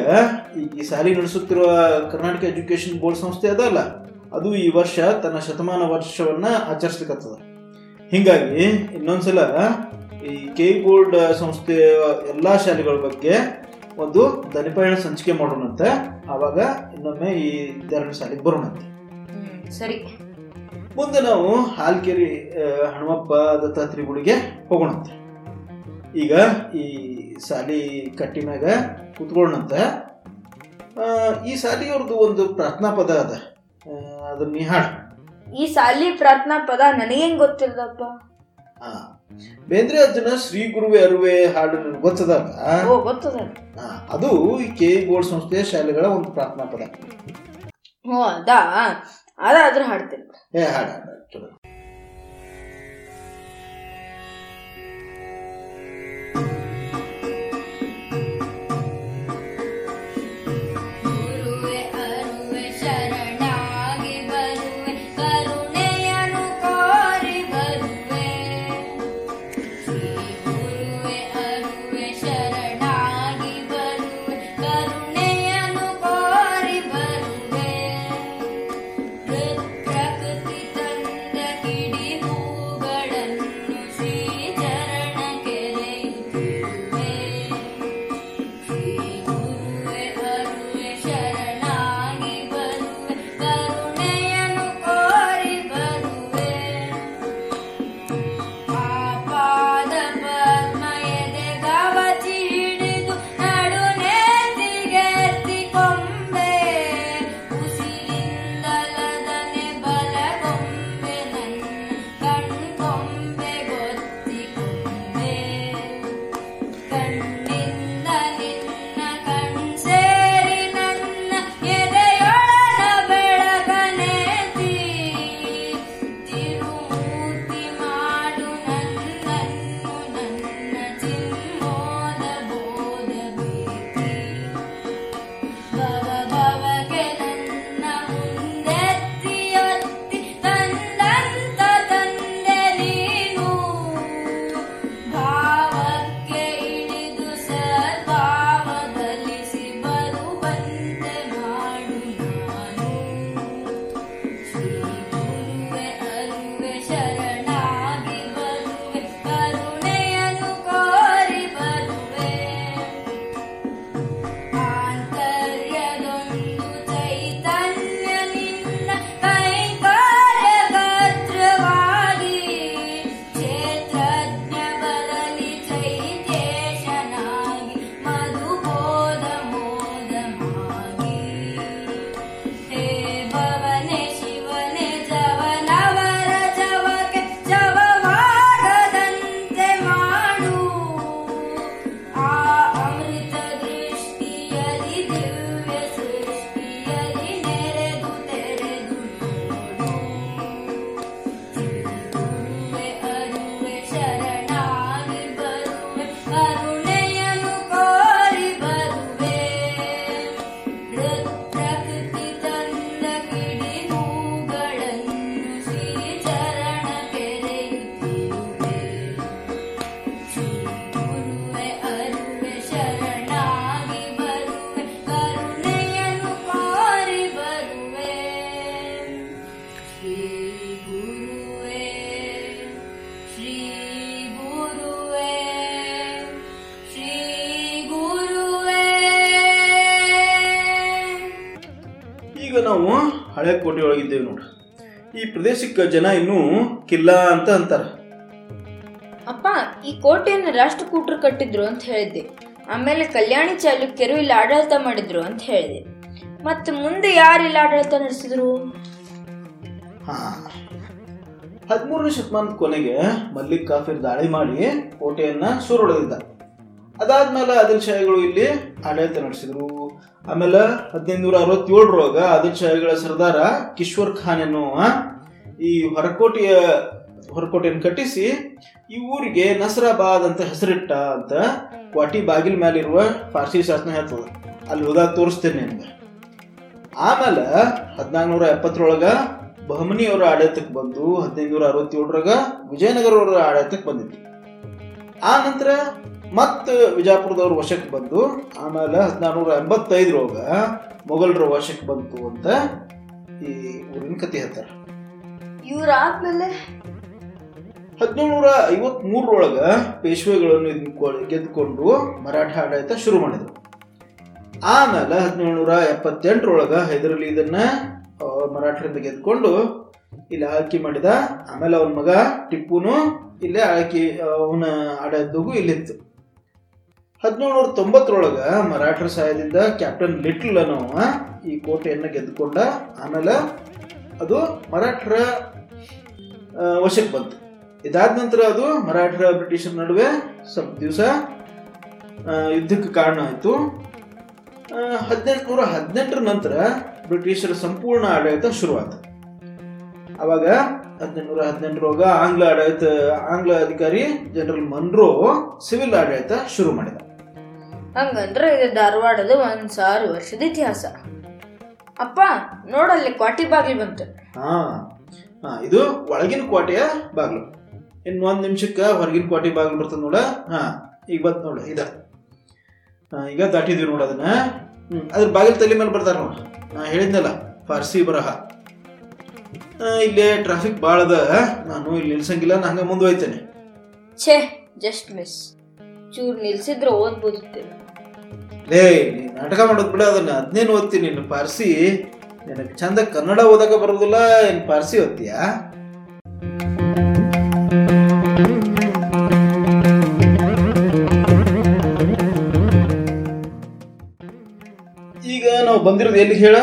ಈ ಸಾಲಿ ನಡೆಸುತ್ತಿರುವ ಕರ್ನಾಟಕ ಎಜುಕೇಶನ್ ಬೋರ್ಡ್ ಸಂಸ್ಥೆ ಅದಲ್ಲ ಅದು ಈ ವರ್ಷ ತನ್ನ ಶತಮಾನ ವರ್ಷವನ್ನ ಆಚರಿಸ್ಲಿಕ್ಕತ್ತದ ಹಿಂಗಾಗಿ ಇನ್ನೊಂದ್ಸಲ ಈ ಕೆ ಬೋರ್ಡ್ ಸಂಸ್ಥೆಯ ಎಲ್ಲಾ ಶಾಲೆಗಳ ಬಗ್ಗೆ ಒಂದು ದನಿಪಾಯಣ ಸಂಚಿಕೆ ಮಾಡೋಣಂತೆ. ಆವಾಗ ಇನ್ನೊಮ್ಮೆ ಈ ವಿದ್ಯಾರ್ಥಿ ಶಾಲೆಗೆ ಬರೋಣಂತೆ. ಸರಿ. ಮುಂದೆ ನಾವು ಹಾಲ್ಕೆರಿ ಹಣಮಪ್ಪ ಹನುಮಪ್ಪ ದತ್ತಾತ್ರಿ ಗುಡಿಗೆ ಹೋಗೋಣಂತೆ ಈಗ ಈ ಸಾಲಿ ಕಟ್ಟಿನಾಗ ಕುತ್ಕೊಳ್ಳೋಣಂತ. ಆ, ಈ ಸಾಲಿಯವ್ರದ್ದು ಒಂದು ಪ್ರಾರ್ಥನಾ ಪದ ಅದ. ಅದು ಅದನ್ನ ನೀ ಹಾಡು. ಈ ಸಾಲಿ ಪ್ರಾರ್ಥನಾ ಪದ ನನಗೇನ್ ಗೊತ್ತಿಲ್ಲದಪ್ಪ. ಆ, ಬೇಂದ್ರೆ ಅಜ್ಜನ ಶ್ರೀ ಗುರುವೆ ಅರುವೆ ಹಾಡು ಗೊತ್ತದಾಗ? ಗೊತ್ತದ ಅದು ಈ ಕೆ ಬೋರ್ಡ್ ಸಂಸ್ಥೆಯ ಶಾಲೆಗಳ ಒಂದು ಪ್ರಾರ್ಥನಾ ಪದ. ಓ ಅದಾ? ಅದಾದ್ರೂ ಹಾಡ್ತೀನಿ. ಹಳೆ ಕೋಟೆ ಒಳಗಿದ್ದೇವೆ ನೋಡ್ರಿ. ಈ ಪ್ರದೇಶಕ್ಕೆ ಜನ ಇನ್ನೂ ಕಿಲ್ಲಾ ಅಂತ ಅಂತಾರ. ಅಪ್ಪ ಈ ಕೋಟೆಯನ್ನು ರಾಷ್ಟ್ರಕೂಟರು ಕಟ್ಟಿದ್ರು ಅಂತ ಹೇಳಿದ್ದೆ. ಆಮೇಲೆ ಕಲ್ಯಾಣಿ ಚಾಲುಕ್ಯರು ಇಲ್ಲಿ ಆಡಳಿತ ಮಾಡಿದ್ರು ಅಂತ ಹೇಳಿದೆ. ಮತ್ತೆ ಮುಂದೆ ಯಾರು ಇಲ್ಲಿ ಆಡಳಿತ ನಡೆಸಿದ್ರು? ಹಾ. ಹದಿಮೂರನೇ ಶತಮಾನದ ಕೊನೆಗೆ ಮಲ್ಲಿಕ್ ಕಾಫಿರ್ ದಾಳಿ ಮಾಡಿ ಕೋಟೆಯನ್ನ ಸುರುಳಿದ್ದ ಅದಾದ್ಮೇಲೆ ಆದಿಲ್ ಶಾಹಿಗಳು ಇಲ್ಲಿ ಆಡಳಿತ ನಡೆಸಿದ್ರು. ಆಮೇಲೆ ಹದಿನೈದುನೂರ ಅರವತ್ತೇಳರೊಳಗ ಆದಿಲ್ ಶಾಹಿಗಳ ಸರ್ದಾರ ಕಿಶ್ವರ್ ಖಾನ್ ಎನ್ನುವ ಈ ಹೊರಕೋಟೆಯ, ಹೊರಕೋಟೆಯನ್ನು ಕಟ್ಟಿಸಿ ಈ ಊರಿಗೆ ನಸರಾಬಾದ್ ಅಂತ ಹೆಸರಿಟ್ಟ ಅಂತ ವಾಟಿ ಬಾಗಿಲ್ ಮೇಲಿರುವ ಪಾರ್ಸಿ ಶಾಸನ ಹೇಳ್ತದ. ಅಲ್ಲಿ ಹೋದಾಗ ತೋರಿಸ್ತೇನೆ ನಿಮ್ಗೆ. ಆಮೇಲೆ ಹದಿನಾಲ್ಕುನೂರ ಎಪ್ಪತ್ತರೊಳಗ ಬಹಮನಿಯವರ ಆಡಳಿತಕ್ಕೆ ಬಂದು ಹದಿನೈದುನೂರ ಅರವತ್ತೇಳರಾಗ ವಿಜಯನಗರವರ ಆಡಳಿತಕ್ಕೆ ಬಂದಿತ್ತು ಆ ನಂತರ ಮತ್ತೆ ವಿಜಾಪುರದವ್ರ ವಶಕ್ಕೆ ಬಂದು ಆಮೇಲೆ ಹದಿನಾರುನೂರ ಎಂಬತ್ತೈದರೊಳಗೆ ಮೊಘಲರ ವಶಕ್ಕೆ ಬಂತು ಅಂತ ಈ ಊರಿನ ಕತೆ ಹೇಳ್ತಾರೆ. ಇವರಾದ್ಮೇಲೆ? ಹದಿನೇಳುನೂರ ಐವತ್ ಮೂರರೊಳಗ ಪೇಶ್ವೆಗಳನ್ನು ಗೆದ್ದುಕೊಂಡು ಮರಾಠ ಆಡಳಿತ ಶುರು ಮಾಡಿದ್ರು. ಆಮೇಲೆ ಹದಿನೇಳುನೂರ ಎಪ್ಪತ್ತೆಂಟರೊಳಗೆ ಹೈದರಲಿ ಇದನ್ನ ಮರಾಠರಿಂದ ಗೆದ್ಕೊಂಡು ಇಲ್ಲಿ ಆಳ್ಕೆ ಮಾಡಿದ ಆಮೇಲೆ ಅವನ ಮಗ ಟಿಪ್ಪುನು ಇಲ್ಲೇ ಆಳ್ಕೆ ಅವನ ಆಡಳಿತಗೂ ಇಲ್ಲಿತ್ತು. ಹದಿನೇಳುನೂರ ತೊಂಬತ್ತರೊಳಗ ಮರಾಠರ ಸಹಾಯದಿಂದ ಕ್ಯಾಪ್ಟನ್ ಲಿಟ್ಲ್ ಅನ್ನೋವ ಈ ಕೋಟೆಯನ್ನು ಗೆದ್ದುಕೊಂಡ, ಆಮೇಲೆ ಅದು ಮರಾಠರ ವಶಕ್ಕೆ ಬಂತು. ಇದಾದ ನಂತರ ಅದು ಮರಾಠರ ಬ್ರಿಟಿಷರ ನಡುವೆ ಸ್ವಲ್ಪ ದಿವಸ ಯುದ್ಧಕ್ಕೆ ಕಾರಣ ಆಯಿತು. ಹದಿನೆಂಟುನೂರ ಹದಿನೆಂಟರ ನಂತರ ಬ್ರಿಟಿಷರ ಸಂಪೂರ್ಣ ಆಡಳಿತ ಶುರುವಾಯಿತು ಅವಾಗ ಹದಿನೆಂಟುನೂರ ಹದಿನೆಂಟರೊಳಗ ಆಂಗ್ಲ ಆಡಳಿತ, ಆಂಗ್ಲ ಅಧಿಕಾರಿ ಜನರಲ್ ಮನ್ರೋ ಸಿವಿಲ್ ಆಡಳಿತ ಶುರು ಮಾಡಿದ. ಹಂಗಂದ್ರೆ ಇದು ಧಾರವಾಡದ ಒಂದು ಸಾವಿರ ವರ್ಷದ ಇತಿಹಾಸ. ಅಪ್ಪ ನೋಡಲ್ಲಿ ಕ್ವಾಟಿ ಬಾಗಿಲು ಬಂತು. ಹಾ ಹಾ ಇದು ಒಳಗಿನ ಕೋಟೆಯ ಬಾಗಿಲು. ಇನ್ನು ಒಂದ್ ನಿಮಿಷಕ್ಕೆ ಹೊರಗಿನ ಕೋಟೆ ಬಾಗಿಲು ಬರ್ತದೆ ನೋಡ. ಹಾ ಈಗ ಬಂತು ನೋಡ ಇದ. ಈಗ ದಾಟಿದ್ವಿ ನೋಡ ಅದನ್ನ. ಹ್ಮ್ ಅದ್ರ ಬಾಗಿಲು ತಲೆ ಮೇಲೆ ಬರ್ತಾರ ನೋಡ. ನಾ ಹೇಳಿದ್ನಲ್ಲ ಫಾರ್ಸಿ ಬರಹ. ಇಲ್ಲೇ ಟ್ರಾಫಿಕ್ ಭಾಳ ಅದ. ನಾನು ಇಲ್ಲಿ ನಿಲ್ಸಂಗಿಲ್ಲ ನಾ ಹಂಗ ಮುಂದೆ ಹೋಯ್ತೇನೆ ಛೇ ಜಸ್ಟ್ ಮಿಸ್ ಚೂರು ನಿಲ್ಸಿದ್ರೆ ಓದ್ಬೋದಿತ್ತು. ಲೇ ನೀ ನಾಟಕ ಮಾಡೋದು ಬಿಡ ಅದನ್ನ ಅದನ್ನೇನು ಓದ್ತೀನಿ ನಿನ್ನ ಪಾರ್ಸಿ. ನಿನಗೆ ಚಂದ ಕನ್ನಡ ಓದಕ ಬರೋದಿಲ್ಲ ನಿನ್ನ ಪಾರ್ಸಿ ಓದ್ತೀಯಾ? ಈಗ ನಾವು ಬಂದಿರೋದು ಎಲ್ಲಿಗೆ ಹೇಳ?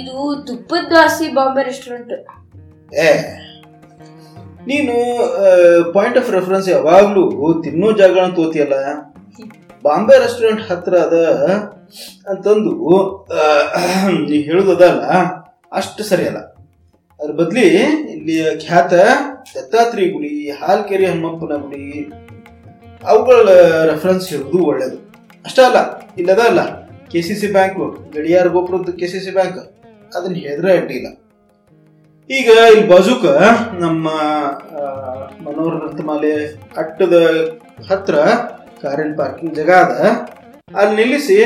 ಇದು ತುಪ್ಪದ ದಾಸಿ ಬಾಂಬೆ ರೆಸ್ಟೋರೆಂಟ್ ಏ ನೀನು ಪಾಯಿಂಟ್ ಆಫ್ ರೆಫರೆನ್ಸ್ ಯಾವಾಗಲೂ ತಿನ್ನೋ ಜಾಗಗಳನ್ನ ತೋತಿಯಲ್ಲ? ಬಾಂಬೆ ರೆಸ್ಟೋರೆಂಟ್ ಹತ್ರ ಅದ ಅಂತಂದು ನೀ ಹೇಳುದಲ್ಲ ಅಷ್ಟು ಸರಿಯಲ್ಲ ಅದ್ರ ಬದ್ಲಿ ಇಲ್ಲಿ ಖ್ಯಾತ ದತ್ತಾತ್ರಿ ಗುಡಿ, ಹಾಲ್ಕೆರೆ ಹನುಮಪ್ಪನ ಗುಡಿ, ಅವುಗಳ ರೆಫರೆನ್ಸ್ ಹೇಳುದು ಒಳ್ಳೇದು. ಅಷ್ಟೇ ಅಲ್ಲ, ಇಲ್ಲದ ಅಲ್ಲ ಕೆ ಸಿ ಸಿ ಬ್ಯಾಂಕ್ ಗಡಿಯಾರ ಗೋಪುರದ ಕೆ ಸಿ ಸಿ ಬ್ಯಾಂಕ್ ಅದನ್ನ ಹೇಳಿದ್ರೆ ಅಡ್ಡಿಲ್ಲ ಈಗ ಇಲ್ಲಿ ಬಾಜುಕ ನಮ್ಮ ರತ್ನಮಾಲೆ ಅಟ್ಟದ ಹತ್ರ ಕಾರಿನ ಪಾರ್ಕಿಂಗ್ ಜಾಗ ಅದ ಅಲ್ಲಿ ನಿಲ್ಲಿಸಿ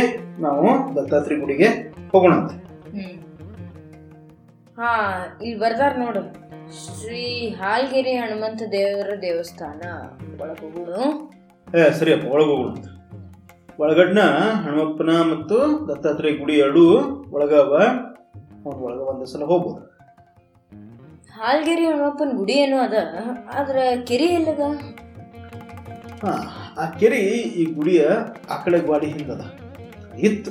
ನಾವು ದತ್ತಾತ್ರಿ ಗುಡಿಗೆ ಹೋಗೋಣ ಅಂತ. ಹಾ ಇಲ್ಲಿ ಬರ್ದಾರ ನೋಡು. ಶ್ರೀ ಹಾಲ್ಗಿರಿ ಹನುಮಂತ ದೇವರ ದೇವಸ್ಥಾನ ಒಳಗೆ ಹೋಗೋಣ ಏ ಸರಿಯಪ್ಪ ಒಳಗೆ ಹೋಗೋಣ ಅಂತ. ಒಳಗಡ್ನ ಹನುಮಪ್ಪನ ಮತ್ತು ದತ್ತಾತ್ರೇಯ ಗುಡಿ ಎರಡು ಒಳಗವ ಅವ್ರ ಒಳಗ ಒಂದ್ ಸಲ ಹೋಗ್ಬೋದು. ಹಾಲ್ಗಿರಿ ಹನುಮಪ್ಪನ ಗುಡಿ ಏನೋ ಅದ? ಆದ್ರೆ ಕೆರಿ ಎಲ್ಲದ? ಹಾ ಆ ಕೆರೆ ಈ ಗುಡಿಯ ಆ ಗ್ವಾಡಿ ಹಿಂದದ. ಇತ್ತು.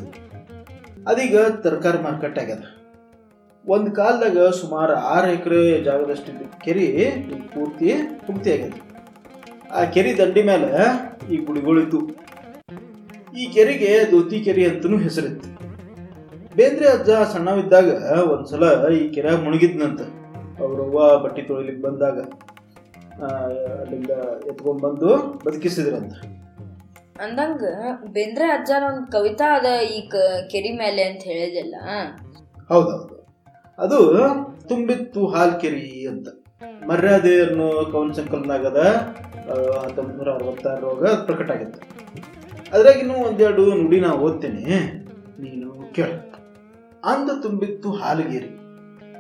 ಅದೀಗ ತರಕಾರಿ ಮಾರ್ಕೆಟ್ ಆಗ್ಯದ. ಒಂದು ಕಾಲದಾಗ ಸುಮಾರು ಆರು ಎಕರೆ ಜಾಗದಷ್ಟು ಕೆರೆ ಪೂರ್ತಿ ಪೂರ್ತಿ ಆಗ್ಯದ. ಆ ಕೆರೆ ದಂಡಿ ಮೇಲೆ ಈ ಗುಡಿಗಳಿತ್ತು. ಈ ಕೆರೆಗೆ ದೋತಿ ಕೆರೆ ಅಂತನೂ ಹೆಸರಿತ್ತು. ಬೇಂದ್ರೆ ಅಜ್ಜ ಸಣ್ಣವಿದ್ದಾಗ ಒಂದ್ಸಲ ಈ ಕೆರೆ ಮುಳುಗಿದ್ನಂತ. ಅವ್ರವ್ವ ಬಟ್ಟೆ ತೊಳಿಲಿಕ್ಕೆ ಬಂದಾಗ ಅಲ್ಲಿಂದ ಎತ್ಕೊಂಡ್ ಬಂದು ಬದುಕಿಸಿದ್ರಂತ. ಅಂದಂಗ ಬೇಂದ್ರೆ ಅಜ್ಜಾರ ಒಂದು ಕವಿತಾ ಅದ ಈ ಕ- ಕೆರಿ ಮೇಲೆ ಅಂತ ಹೇಳಿದೆಲ್ಲ. ಹೌದೌದು ಅದು ತುಂಬಿತ್ತು ಹಾಲ್ಕೆರಿ ಅಂತ. ಮರ್ಯಾದೆ ಅನ್ನೋ ಕವನ ಸಂಕಲನದಾಗದ ಹತ್ತೊಂಬತ್ತು ನೂರ ಪ್ರಕಟ ಆಗಿತ್ತು. ಅದ್ರಾಗ ಇನ್ನೂ ಒಂದೆರಡು ನುಡಿ ನಾ ಓದ್ತೇನೆ. ನೀನು ಕೇಳ. ಅಂದ ತುಂಬಿತ್ತು ಹಾಲಗೇರಿ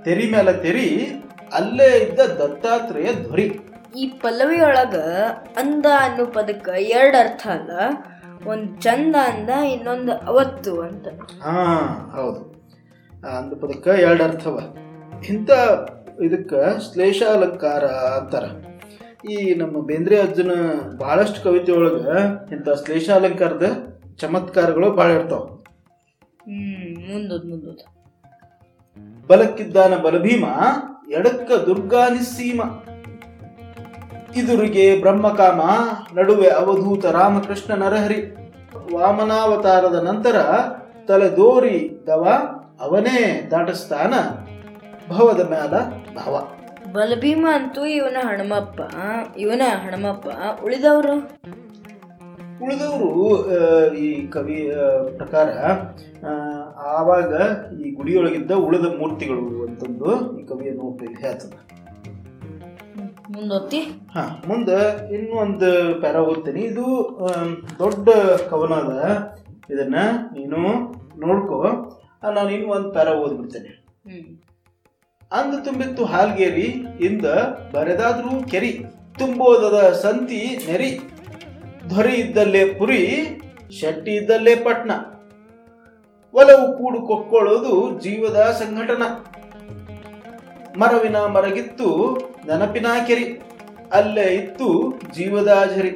ತೆರಿ ಮೇಲೆ ತೆರಿ ಅಲ್ಲೇ ಇದ್ದ ದತ್ತಾತ್ರೇಯ ಧ್ವರಿ. ಈ ಪಲ್ಲವಿ ಒಳಗ ಅಂದ ಅನ್ನೋ ಪದಕ್ಕೆ ಎರಡು ಅರ್ಥ ಅಲ್ಲ. ಒಂದು ಚಂದ ಅಂದ ಇನ್ನೊಂದು ಅವತ್ತು ಅಂತ. ಹಾ ಹೌದು. ಅಂದ ಪದಕ್ಕ ಎರಡು ಅರ್ಥವ. ಇಂಥ ಇದಕ್ಕೆ ಶ್ಲೇಷ ಅಲಂಕಾರ ಅಂತಾರ. ಈ ನಮ್ಮ ಬೇಂದ್ರೆ ಅಜ್ಜನ ಭಾಳಷ್ಟು ಕವಿತೆ ಒಳಗ ಇಂಥ ಶ್ಲೇಷ ಅಲಂಕಾರದ ಚಮತ್ಕಾರಗಳು ಬಹಳ ಇರ್ತಾವ. ಬಲಕ್ಕಿದ್ದಾನ ಬಲಭೀಮ ಎಡಕ್ಕ ದುರ್ಗಾ ನಿಸ್ಸೀಮ ಇದುರಿಗೆ ಬ್ರಹ್ಮಕಾಮ ನಡುವೆ ಅವಧೂತ ರಾಮಕೃಷ್ಣ ನರಹರಿ. ವಾಮನಾವತಾರದ ನಂತರ ತಲೆದೋರಿ ದವ ಅವನೇ ದಾಟಸ್ತಾನ ಭವದ ಮ್ಯಾಲ ಭವ. ಬಲಭೀಮ ಅಂತೂ ಇವನ ಹಣಮಪ್ಪ ಇವನ ಹಣಮಪ್ಪ. ಉಳಿದವರು? ಉಳಿದವರು ಈ ಕವಿ ಪ್ರಕಾರ ಆವಾಗ ಈ ಗುಡಿಯೊಳಗಿದ್ದ ಉಳಿದ ಮೂರ್ತಿಗಳು ಅಂತಂದು ಈ ಕವಿಯನ್ನು ಹೇಳ್ತದ ಮುಂದೊತ್ತಿ ಹಾ ಮುಂದೆ ಇನ್ನೊಂದು ಒಂದು ಪ್ಯಾರ ಓದ್ತೀನಿ. ಇದು ದೊಡ್ಡ ಕವನ ಅದ. ಇದನ್ನ ನೀನು ನೋಡ್ಕೋ. ನಾನು ಇನ್ನು ಒಂದು ಪ್ಯಾರ ಓದ್ಬಿಡ್ತೇನೆ. ಅಂದ ತುಂಬಿತ್ತು ಹಾಲ್ಗೇರಿ ಇಂದ ಬರೆದಾದ್ರೂ ಕೆರಿ ತುಂಬೋದದ ಸಂತಿ ನೆರಿ ಧ್ವರಿ ಇದ್ದಲ್ಲೇ ಪುರಿ ಶೆಟ್ಟಿ ಇದ್ದಲ್ಲೇ ಪಟ್ನ. ಒಲವು ಕೂಡು ಕೊಕ್ಕೊಳ್ಳೋದು ಜೀವದ ಸಂಘಟನ. ಮರವಿನ ಮರಗಿತ್ತು ನೆನಪಿನ ಕೆರಿ ಅಲ್ಲೇ ಇತ್ತು ಜೀವದ ಝರಿ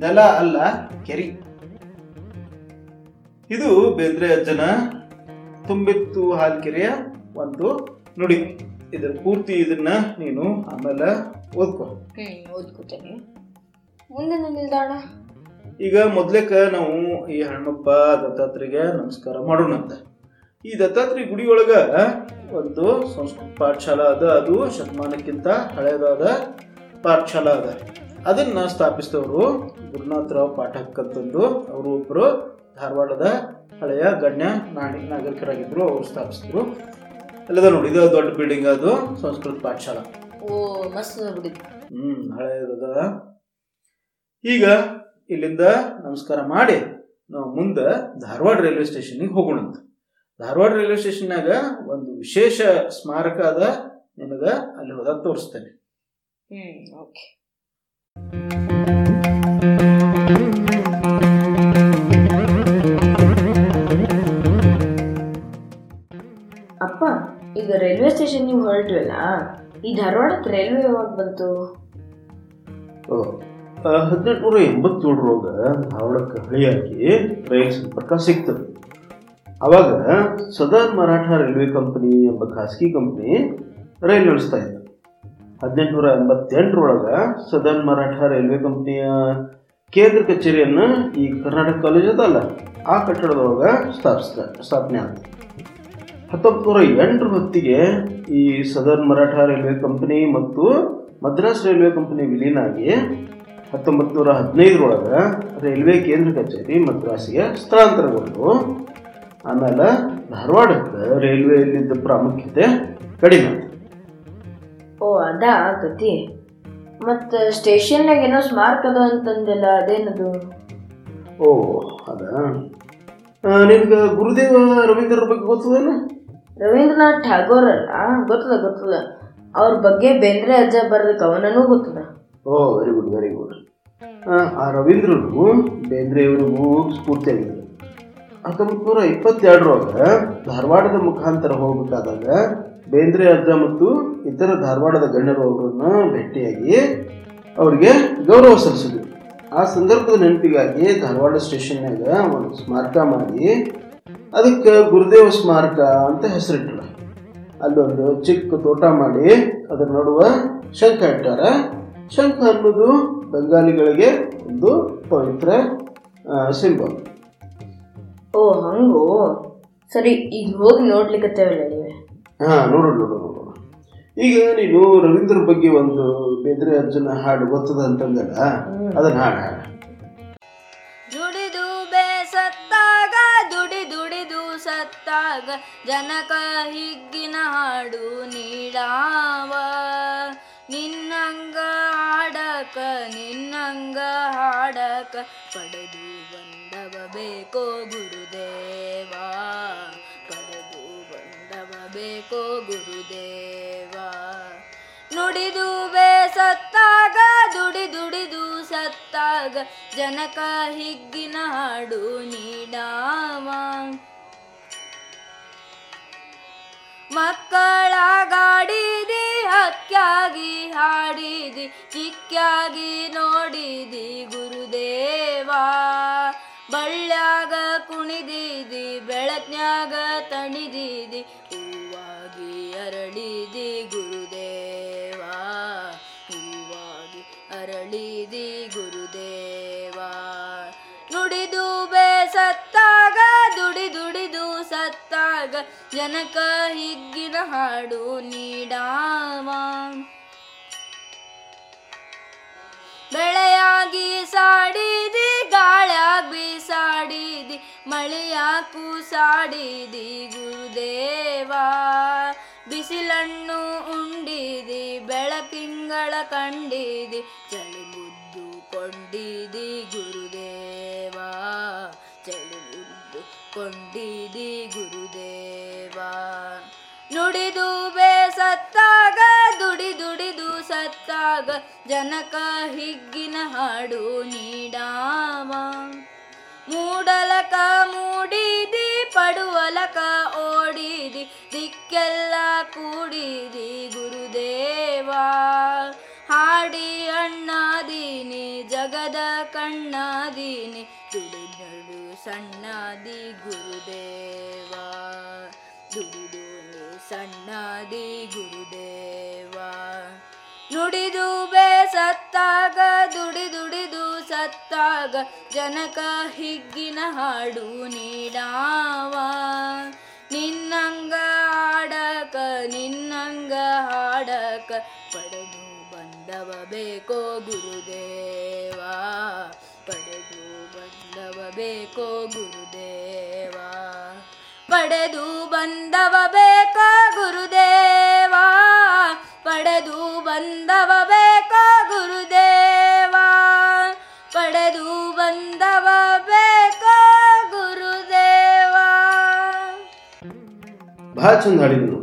ನೆಲ ಅಲ್ಲ ಕೆರಿ. ಇದು ಬೇಂದ್ರೆ ಅಜ್ಜನ ತುಂಬಿತ್ತು ಹಾಲ್ಕೆರೆಯ ಒಂದು ನುಡಿ. ಇದರ ಪೂರ್ತಿ ಇದನ್ನ ನೀನು ಆಮೇಲೆ ಓದ್ಕೋ. ಓದ್ಕೋತೇನೆ. ಮುಂದೆ ನಿಲ್ದಾಣ? ಈಗ ಮೊದ್ಲೇಕ ನಾವು ಈ ಹಣ್ಣಪ್ಪ ದತ್ತಾತ್ರಿಗೆ ನಮಸ್ಕಾರ ಮಾಡೋಣಂತ. ಈ ದತ್ತಾತ್ರಿ ಗುಡಿಯೊಳಗ ಒಂದು ಸಂಸ್ಕೃತ ಪಾಠಶಾಲಾ ಅದ ಅದು ಶತಮಾನಕ್ಕಿಂತ ಹಳೆಯದಾದ ಪಾಠಶಾಲಾ ಅದ. ಅದನ್ನ ಸ್ಥಾಪಿಸಿದವರು ಗುರುನಾಥರಾವ್ ಪಾಠಕ್ ಅಂತಂದು. ಅವರು ಒಬ್ಬರು ಧಾರವಾಡದ ಹಳೆಯ ಗಣ್ಯ ನಾಣಿ ನಾಗರಿಕರಾಗಿದ್ರು ಅವರು ಸ್ಥಾಪಿಸಿದ್ರು. ಅಲ್ಲದ ನೋಡಿ ಇದು ದೊಡ್ಡ ಬಿಲ್ಡಿಂಗ್ ಅದು ಸಂಸ್ಕೃತ ಪಾಠಶಾಲಾ. ಓ ಮಸ್ತ್ ಬಿಡಿ. ಹ್ಮ್ ಹಳೆಯದದ. ಈಗ ಇಲ್ಲಿಂದ ನಮಸ್ಕಾರ ಮಾಡಿ ನಾವು ಮುಂದೆ ಧಾರವಾಡ ರೈಲ್ವೆ ಸ್ಟೇಷನ್ಗೆ ಹೋಗೋಣಂತ. ಧಾರವಾಡ ರೈಲ್ವೆ ಸ್ಟೇಷನ್ನಾಗ ಒಂದು ವಿಶೇಷ ಸ್ಮಾರಕ ಅದ ನಿಮಗೆ ಅಲ್ಲಿ ಹೋದಾಗ ತೋರಿಸ್ತೇನೆ. ಹ್ಮ್ ಓಕೆ ಅಪ್ಪ ಈಗ ರೈಲ್ವೆ ಸ್ಟೇಷನ್ ನೀವು ಹೊರಟ್ವಲ್ಲ ಈ ಧಾರವಾಡಕ್ಕೆ ರೈಲ್ವೆ ಯಾವಾಗ ಬಂತು? ಹದಿನೆಂಟುನೂರ ಎಂಬತ್ತೇಳರೊಳಗ ಧಾರವಾಡಕ್ಕೆ ಹಳಿಯಾಗಿ ರೈಲ್ ಸಂಪರ್ಕ ಸಿಗ್ತದೆ. ಅವಾಗ ಸದರ್ನ್ ಮರಾಠ ರೈಲ್ವೆ ಕಂಪನಿ ಎಂಬ ಖಾಸಗಿ ಕಂಪನಿ ರೈಲು ನಡೆಸ್ತಾ ಇತ್ತು. ಹದಿನೆಂಟುನೂರ ಎಂಬತ್ತೆಂಟರೊಳಗೆ ಸದರ್ನ್ ಮರಾಠ ರೈಲ್ವೆ ಕಂಪನಿಯ ಕೇಂದ್ರ ಕಚೇರಿಯನ್ನು ಈ ಕರ್ನಾಟಕ ಕಾಲೇಜ್ ಅದಲ್ಲ ಆ ಕಟ್ಟಡದೊಳಗೆ ಸ್ಥಾಪಿಸ್ತ ಸ್ಥಾಪನೆ ಆಯ್ತು ಹತ್ತೊಂಬತ್ತು ಎಂಟರ ಹೊತ್ತಿಗೆ ಈ ಸದರ್ನ್ ಮರಾಠ ರೈಲ್ವೆ ಕಂಪನಿ ಮತ್ತು ಮದ್ರಾಸ್ ರೈಲ್ವೆ ಕಂಪನಿ ವಿಲೀನ ಆಗಿ ಹತ್ತೊಂಬತ್ತು ನೂರ ಹದಿನೈದರೊಳಗೆ ರೈಲ್ವೆ ಕೇಂದ್ರ ಕಚೇರಿ ಮದ್ರಾಸಿಗೆ ಸ್ಥಳಾಂತರಗೊಂಡು ಆಮೇಲೆ ಧಾರವಾಡಕ್ಕೆ ರೈಲ್ವೆಯಲ್ಲಿದ್ದ ಪ್ರಾಮುಖ್ಯತೆ ಕಡಿಮೆ. ಓ ಅದಾ ಆಗತಿ ಮತ್ತು ಸ್ಟೇಷನ್ನಾಗ ಏನೋ ಸ್ಮಾರಕ ಅದ ಅಂತಂದಿಲ್ಲ ಅದೇನದು? ಓ ಅದ? ನಿಮ್ಗೆ ಗುರುದೇವ ರವೀಂದ್ರ ಬಗ್ಗೆ ಗೊತ್ತದೇನ? ರವೀಂದ್ರನಾಥ್ ಠಾಗೋರ್ ಅಲ್ಲ? ಗೊತ್ತದ ಗೊತ್ತದ. ಅವ್ರ ಬಗ್ಗೆ ಬೇಂದ್ರೆ ಅಜ್ಜ ಬರೆದ ಕವನನೂ ಗೊತ್ತದ. Oh very good very good ಆ ರವೀಂದ್ರರು ಬೇಂದ್ರೆಯವರಿಗೂ ಸ್ಫೂರ್ತಿಯಾಗಿದ್ದಾರೆ ಹತ್ತೊಂಬತ್ತು ನೂರ ಇಪ್ಪತ್ತೆರಡರೊಳಗ ಧಾರವಾಡದ ಮುಖಾಂತರ ಹೋಗಬೇಕಾದಾಗ ಬೇಂದ್ರೆ ಅಜ್ಜ ಮತ್ತು ಇತರ ಧಾರವಾಡದ ಗಣ್ಯರು ಅವರನ್ನ ಭೇಟಿಯಾಗಿ ಅವರಿಗೆ ಗೌರವ ಸಲ್ಲಿಸಿದ್ರು. ಆ ಸಂದರ್ಭದ ನೆನಪಿಗಾಗಿ ಧಾರವಾಡ ಸ್ಟೇಷನ್ನಾಗ ಒಂದು ಸ್ಮಾರಕ ಮಾಡಿ, ಅದಕ್ಕೆ ಗುರುದೇವ ಸ್ಮಾರಕ ಅಂತ ಹೆಸರಿಟ್ಟರು. ಅಲ್ಲೊಂದು ಚಿಕ್ಕ ತೋಟ ಮಾಡಿ, ಅದರ ನಡುವ ಶಂಖ ಇಟ್ಟಾರ. ಶಂಖ ಅನ್ನೋದು ಬೆಂಗಾಲಿಗಳಿಗೆ ಒಂದು ಪವಿತ್ರ ಸಿಂಬಲ್. ಓ ಹಂಗೋ? ಸರಿ ಈಗ ಹೋಗಿ ನೋಡ್ಲಿಕ್ಕತ್ತೇವಲ್ಲ ನೀವೇ? ಹಾ ನೋಡು ನೋಡು ನೋಡು. ಈಗ ನೀನು ರವೀಂದ್ರ ಬಗ್ಗೆ ಒಂದು ಬೇದ್ರೆ ಅರ್ಜುನ ಹಾಡು ಗೊತ್ತದ ಅಂತಂದಲ್ಲ ಅದನ್ನ ಹಾಡು ಹಾಡು. ದುಡಿದು ಬೇಸತ್ತಾಗ ದುಡಿ ದುಡಿದು ಸತ್ತಾಗ ಜನಕ ಹಿಗ್ಗಿನ ಹಾಡು ನೀಡಾವ. ನಿನ್ನಂಗ ಹಾಡಕ ನಿನ್ನಂಗ ಹಾಡಕ ಪಡೆದು ಬೇಕೋ ಗುರುದೇವ? ಪಡೆದು ಬಂದವ ಬೇಕೋ ಗುರುದೇವ? ನುಡಿದು ಬೇ ಸತ್ತಾಗ ದುಡಿ ದುಡಿದು ಸತ್ತಾಗ, ಜನಕ ಹಿಗ್ಗಿನ ಹಾಡು ನೀಡಾವ. ಮಕ್ಕಳಾಗಾಡಿದಿ ಹಕ್ಕಾಗಿ ಹಾಡಿದಿ ಚಿಕ್ಕಾಗಿ ನೋಡಿದಿ ಗುರುದೇವ. ಬಳ್ಳ್ಯಾಗ ಕುಣಿದಿದಿ ಬೆಳತ್ನ್ಯಾಗ ತಣಿದಿದಿ, ಹೂವಾಗಿ ಅರಳಿದಿ ಗುರುದೇವಾ, ಹೂವಾಗಿ ಅರಳಿದಿ ಗುರುದೇವ. ನುಡಿದು ಬೇಸತ್ತಾಗ ದುಡಿ ದುಡಿದು ಸತ್ತಾಗ, ಜನಕ ಹಿಗ್ಗಿನ ಹಾಡು ನೀಡಾವ. ಬೆಳೆಯಾಗಿ ಸಾಡಿದಿ ಗಾಳಾಗ್ ಬೀಸಾಡಿದಿ ಮಳೆಯಾಕು ಸಾಡಿದಿ, ಗುರುದೇವಾ. ಬಿಸಿಲನ್ನು ಉಂಡಿದಿ, ಬೆಳಕಿಂಗಳ ಕಂಡಿದಿ, ಚಳಿ ಮುದ್ದು ಕೊಂಡಿದಿ, ಗುರುದೇವ. ಚಳಿ ಮುದ್ದು ಕೊಂಡಿದಿ, ಗುರುದೇವಾ. ನುಡಿದು ಬೇಸತ್ತಾಗ ದುಡಿ ದುಡಿದು ಸತ್ತಾಗ ಜನಕ ಹಿಗ್ಗಿನ ಹಾಡು ನೀಡಾವ. ಮೂಡಲಕ ಮೂಡಿದಿ, ಪಡುವಲಕ ಓಡಿದಿ, ದಿಕ್ಕೆಲ್ಲ ಕೂಡಿದಿ ಗುರುದೇವ. ಹಾಡಿ ಅಣ್ಣಾದೀನಿ, ಜಗದ ಕಣ್ಣಾದೀನಿ, ದುಡಿದಳು ಸಣ್ಣಾದಿ ಗುರುದೇವ. ದುಡಿದು ಸಣ್ಣಾದಿ ಗುರುದೇವ. ನುಡಿದು ಬೇಸತ್ತಾಗ ದುಡಿ ದುಡಿದು ಸತ್ತಾಗ ಜನಕ ಹಿಗ್ಗಿನ ಹಾಡು ನೀಡಾವ. ನಿನ್ನಂಗ ಹಾಡಕ ನಿನ್ನಂಗ ಹಾಡಕ ಪಡೆದು ಬಂದವ ಬೇಕೋ ಗುರುದೇವ. ಪಡೆದು ಬಂದವ ಬೇಕೋ ಗುರುದೇವ. ಪಡೆದು ಬಂದವ ಬೇಕ ಗುರುದೇವ. ಪಡೆದು ಬಂದವ ಬೇಕ ಭಾಳ ಚಂದ ಹಾಡಿದ್ರು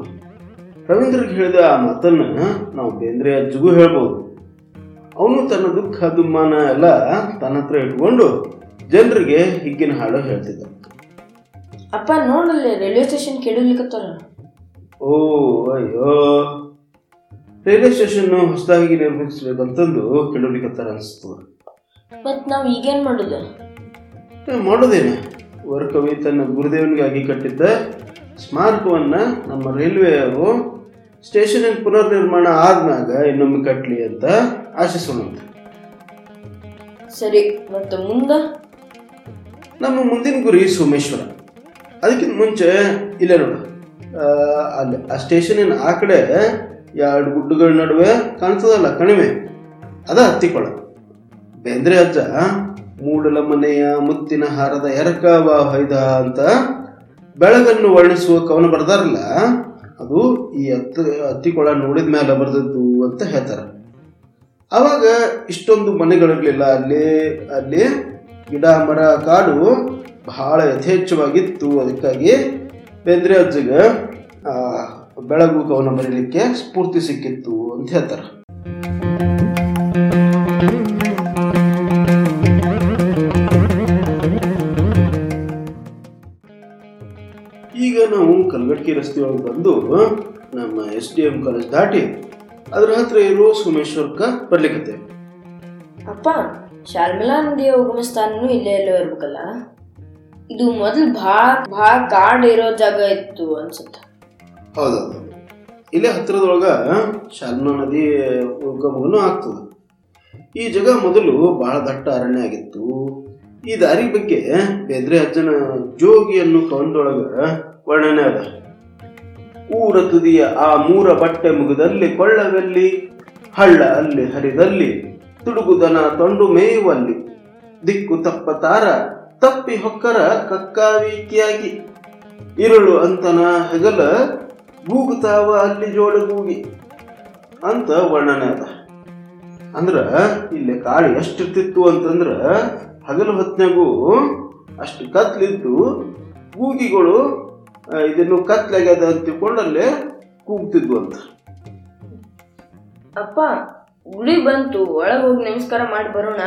ರವೀಂದ್ರಿಗೆ ಹೇಳಿದ ಆ ಮಾತನ್ನು ನಾವು ಬೇಂದ್ರೆ ಅಜ್ಜಿಗೂ ಹೇಳ್ಬೋದು. ಅವನು ತನ್ನ ದುಃಖ ದುಮ್ಮಾನ ಎಲ್ಲ ತನ್ನ ಹತ್ರ ಇಟ್ಕೊಂಡು ಜನರಿಗೆ ಹಿಗ್ಗಿನ ಹಾಡು ಹೇಳ್ತಿದ್ದ. ಅಪ್ಪ ನೋಡಲ್ಲಿ ರೈಲ್ವೆ ಸ್ಟೇಷನ್ ಕೆಡಲಿಕತ್ತಾರ ಓ ಅಯ್ಯೋ. ರೈಲ್ವೆ ಸ್ಟೇಷನ್ ಹೊಸದಾಗಿ ನಿರ್ಮಿಸ್ಬೇಕಂತಂದು ಕೇಳಲಿಕ್ಕತ್ತಾರ ಅನಿಸ್ತು. ಮತ್ ನಾವು ಈಗೇನು ಮಾಡುದ? ಮಾಡೋದೇನೆ. ವರಕವಿ ತನ್ನ ಗುರುದೇವನಿಗಾಗಿ ಕಟ್ಟಿದ್ದ ಸ್ಮಾರಕವನ್ನ ನಮ್ಮ ರೈಲ್ವೆಯವರು ಸ್ಟೇಷನಿನ ಪುನರ್ ನಿರ್ಮಾಣ ಆದ್ಮ್ಯಾಗ ಇನ್ನೊಮ್ಮೆ ಕಟ್ಟಲಿ ಅಂತ ಆಶಿಸೋಣ ಸರಿ ಮತ್ತು ಮುಂದೆ? ನಮ್ಮ ಮುಂದಿನ ಗುರಿ ಸೋಮೇಶ್ವರ. ಅದಕ್ಕಿಂತ ಮುಂಚೆ ಇಲ್ಲೇ ನೋಡು. ಆ, ಅಲ್ಲಿ ಆ ಸ್ಟೇಷನಿನ ಆ ಕಡೆ ಎರಡು ಗುಡ್ಡಗಳ ನಡುವೆ ಕಾಣ್ತದಲ್ಲ ಕಣಿವೆ? ಅದ ಹತ್ತಿಕೊಳ. ಬೇಂದ್ರೆ ಅಜ್ಜ ಮೂಡಲ ಮನೆಯ ಮುತ್ತಿನ ಹಾರದ ಎರಕ ಬಾ ಹೊಯ್ದ ಅಂತ ಬೆಳಗನ್ನು ವರ್ಣಿಸುವ ಕವನ ಬರ್ದಾರಲ್ಲ, ಅದು ಈ ಹತ್ತು ಹತ್ತಿಕೊಳ ನೋಡಿದ ಮೇಲೆ ಬರೆದದ್ದು ಅಂತ ಹೇಳ್ತಾರೆ. ಅವಾಗ ಇಷ್ಟೊಂದು ಮನೆಗಳಿರಲಿಲ್ಲ, ಅಲ್ಲಿ ಅಲ್ಲಿ ಗಿಡ, ಮರ, ಕಾಡು ಬಹಳ ಯಥೇಚ್ಛವಾಗಿತ್ತು. ಅದಕ್ಕಾಗಿ ಬೇಂದ್ರೆ ಅಜ್ಜಿಗೆ ಬೆಳಗು ಕವನ ಬರೀಲಿಕ್ಕೆ ಸ್ಫೂರ್ತಿ ಸಿಕ್ಕಿತ್ತು ಅಂತ ಹೇಳ್ತಾರೆ. ಕಲ್ಗಟ್ಟಿ ರಸ್ತೆಯೊಳಗೆ ಬಂದು ನಮ್ಮ ಎಸ್ ಡಿ ಎಂ ಕಾಲೇಜ್ ದಾಟಿ ಅದ್ರ ಹತ್ರ ಇರೋ ಸೋಮೇಶ್ವರ್ಕ ಬರ್ಲಿಕ್ಕೆ ಅಪ್ಪ ಶಾರ್ಮಿಲಾ ನದಿಯ ಉಗಮ ಸ್ಥಾನನು ಇಲ್ಲೇ ಎಲ್ಲೋ ಇರ್ಬೇಕಲ್ಲ? ಇದು ಮೊದಲು ಭಾಳ ಭಾಳ ಕಾಡ್ ಇರೋ ಜಾಗ ಇತ್ತು ಅನ್ಸುತ್ತ. ಹೌದೌದು. ಇಲ್ಲೇ ಹತ್ತಿರದೊಳಗ ಶಾರ್ಮಿಲಾ ನದಿ ಉಗಮನು ಆಗ್ತದೆ. ಈ ಜಾಗ ಮೊದಲು ಬಹಳ ದಟ್ಟ ಅರಣ್ಯ ಆಗಿತ್ತು. ಈ ದಾರಿ ಬಗ್ಗೆ ಬೇಂದ್ರೆ ಅಜ್ಜನ ಜೋಗಿಯನ್ನು ಅನ್ನೋ ಕವನದೊಳಗ ವರ್ಣನೆ ಅದ. ಊರ ತುದಿಯ ಆ ಮೂರ ಬಟ್ಟೆ ಮುಗದಲ್ಲಿ ಕೊಳ್ಳವೆಲ್ಲಿ, ಹಳ್ಳ ಅಲ್ಲಿ ಹರಿದಲ್ಲಿ, ತುಡುಗುದನ ತೊಂಡು ಮೇಯುವಲ್ಲಿ, ದಿಕ್ಕು ತಪ್ಪ ತಾರ, ತಪ್ಪಿ ಹೊಕ್ಕರ ಕಕ್ಕಾವಿಕಿಯಾಗಿ. ಇರಳು ಅಂತನ ಹೆಗಲ ಗೂಗುತ್ತಾವ ಅಲ್ಲಿ ಜೋಡಗೂಗಿ ಅಂತ ವರ್ಣನೆ ಅದ. ಅಂದ್ರ ಇಲ್ಲಿ ಕಾಳು ಎಷ್ಟಿರ್ತಿತ್ತು ಅಂತಂದ್ರ ಹಗಲು ಹೊತ್ನಾಗೂ ಅಷ್ಟು ಕತ್ಲಿದ್ದು ಗೂಗಿಗಳು ಇದನ್ನು ಕತ್ಲಾಗ್ಯದ ಅಂತ ತಿಳ್ಕೊಂಡಲ್ಲೇ ಕೂಗ್ತಿದ್ವು ಅಂತ. ಅಪ್ಪ ಗುಡಿ ಬಂತು ಒಳಗೆ ಹೋಗಿ ನಮಸ್ಕಾರ ಮಾಡಿ ಬರೋಣ.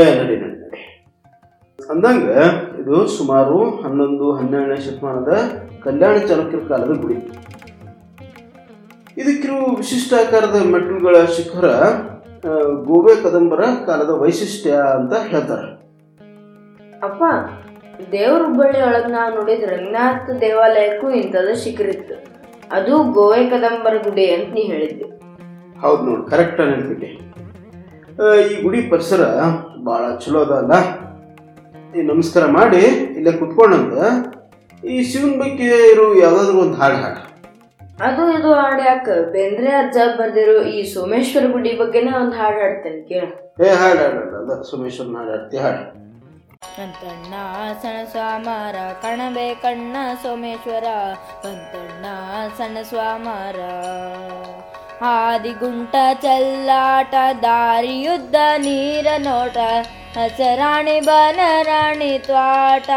ಏ ನಡಿ ನಡಿ ನಡಿ. ಅಂದಂಗ ಇದು ಸುಮಾರು ಹನ್ನೊಂದು ಹನ್ನೆರಡನೇ ಶತಮಾನದ ಕಲ್ಯಾಣ ಚಾಲುಕ್ಯರ ಕಾಲದ ಗುಡಿ. ಇದಕ್ಕಿರುವ ವಿಶಿಷ್ಟಾಕಾರದ ಮೆಟ್ಟಲುಗಳ ಶಿಖರ ಗೋವೆ ಕದಂಬರ ಕಾಲದ ವೈಶಿಷ್ಟ್ಯ ಅಂತ ಹೇಳ್ತಾರೆ. ಅಪ್ಪ ದೇವ್ರ ಹುಬ್ಬಳ್ಳಿ ಒಳಗೆ ನಾವು ನೋಡಿದ ರಂಗನಾಥ ದೇವಾಲಯಕ್ಕೂ ಇಂಥದ್ದು ಶಿಖರಿತ್ತು. ಅದು ಗೋವೆ ಕದಂಬರ ಗುಡಿ ಅಂತ ನೀ ಹೇಳಿದ್ದೆ. ಹೌದು ನೋಡಿ ಕರೆಕ್ಟ್ ಅನ್ಬಿಟ್ಟೆ ಈ ಗುಡಿ ಪರಿಸರ ಭಾಳ ಚಲೋ ಅದಲ್ಲ ಅಲ್ಲ? ಈ ನಮಸ್ಕಾರ ಮಾಡಿ ಇಲ್ಲೇ ಕುತ್ಕೊಂಡಂತ ಈ ಶಿವನ ಬಗ್ಗೆ ಇರೋ ಯಾವ್ದಾದ್ರು ಒಂದು ಹಾಡು ಹಾಡು. ಅದು ಇದು ಹಾಡು ಯಾಕೆ? ಬೇಂದ್ರೆ ಅಜ್ಜ ಬರ್ದಿರೋ ಈ ಸೋಮೇಶ್ವರ ಗುಡಿ ಬಗ್ಗೆನೇ ಒಂದು ಹಾಡು ಹಾಡ್ತೇನೆ ಕೇಳ. ಏ ಹಾಡು ಹಾಡು ಹಾಡು ಅದ ಸೋಮೇಶ್ವರನ ಹಾಡು ಹಾಡ್ತಿ ಹಾಡು. ಅಂತಣ್ಣ ಸಣ್ಣ ಸ್ವಾಮಾರ ಕಣಬೆ ಕಣ್ಣ ಸೋಮೇಶ್ವರ. ಬಂತಣ್ಣ ಸಣ್ಣ ಸ್ವಾಮಾರ. ಆದಿಗುಂಟ ಚಲ್ಲಾಟ ದಾರಿಯುದ್ದ ನೀರ ನೋಟ, ಹಸರಾಣಿ ಬನರಾಣಿ ತ್ವಾಟ.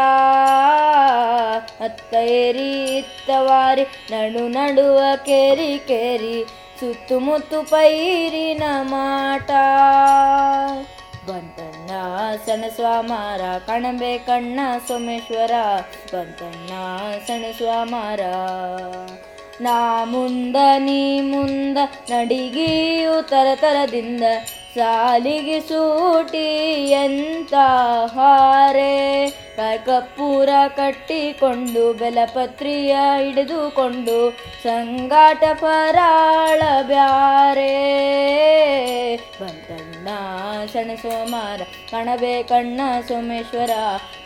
ಅತ್ತೈರಿ ಇತ್ತವಾರಿ ನಡು ನಡುವ ಕೇರಿ ಕೇರಿ, ಸುತ್ತಮುತ್ತು ಪೈರಿನ ಮಾಟ. ಬಂತಣ್ಣ ಸಣ್ಣ ಸ್ವಾಮಾರ, ಕಣಬೆ ಕಣ್ಣ, ಸೋಮೇಶ್ವರ ಬಂತಣ್ಣ ಸಣ ಸ್ವಾಮಾರ. ನಾ ಮುಂದ, ನೀ ಮುಂದ ನಡಿಗೆಯು ತರತರದಿಂದ ಸಾಲಿಗೆ ಸೂಟಿ ಎಂತ ಹಾರೆ? ಕಪ್ಪೂರ ಕಟ್ಟಿಕೊಂಡು, ಬೆಲಪತ್ರಿಯ ಹಿಡಿದುಕೊಂಡು, ಸಂಗಾಟ ಪರಾಳ ಬ್ಯಾರೆ? ಬಂತಣ್ಣ ಸಣ ಸೋಮಾರ, ಕಣಬೆ ಕಣ್ಣ ಸೋಮೇಶ್ವರ,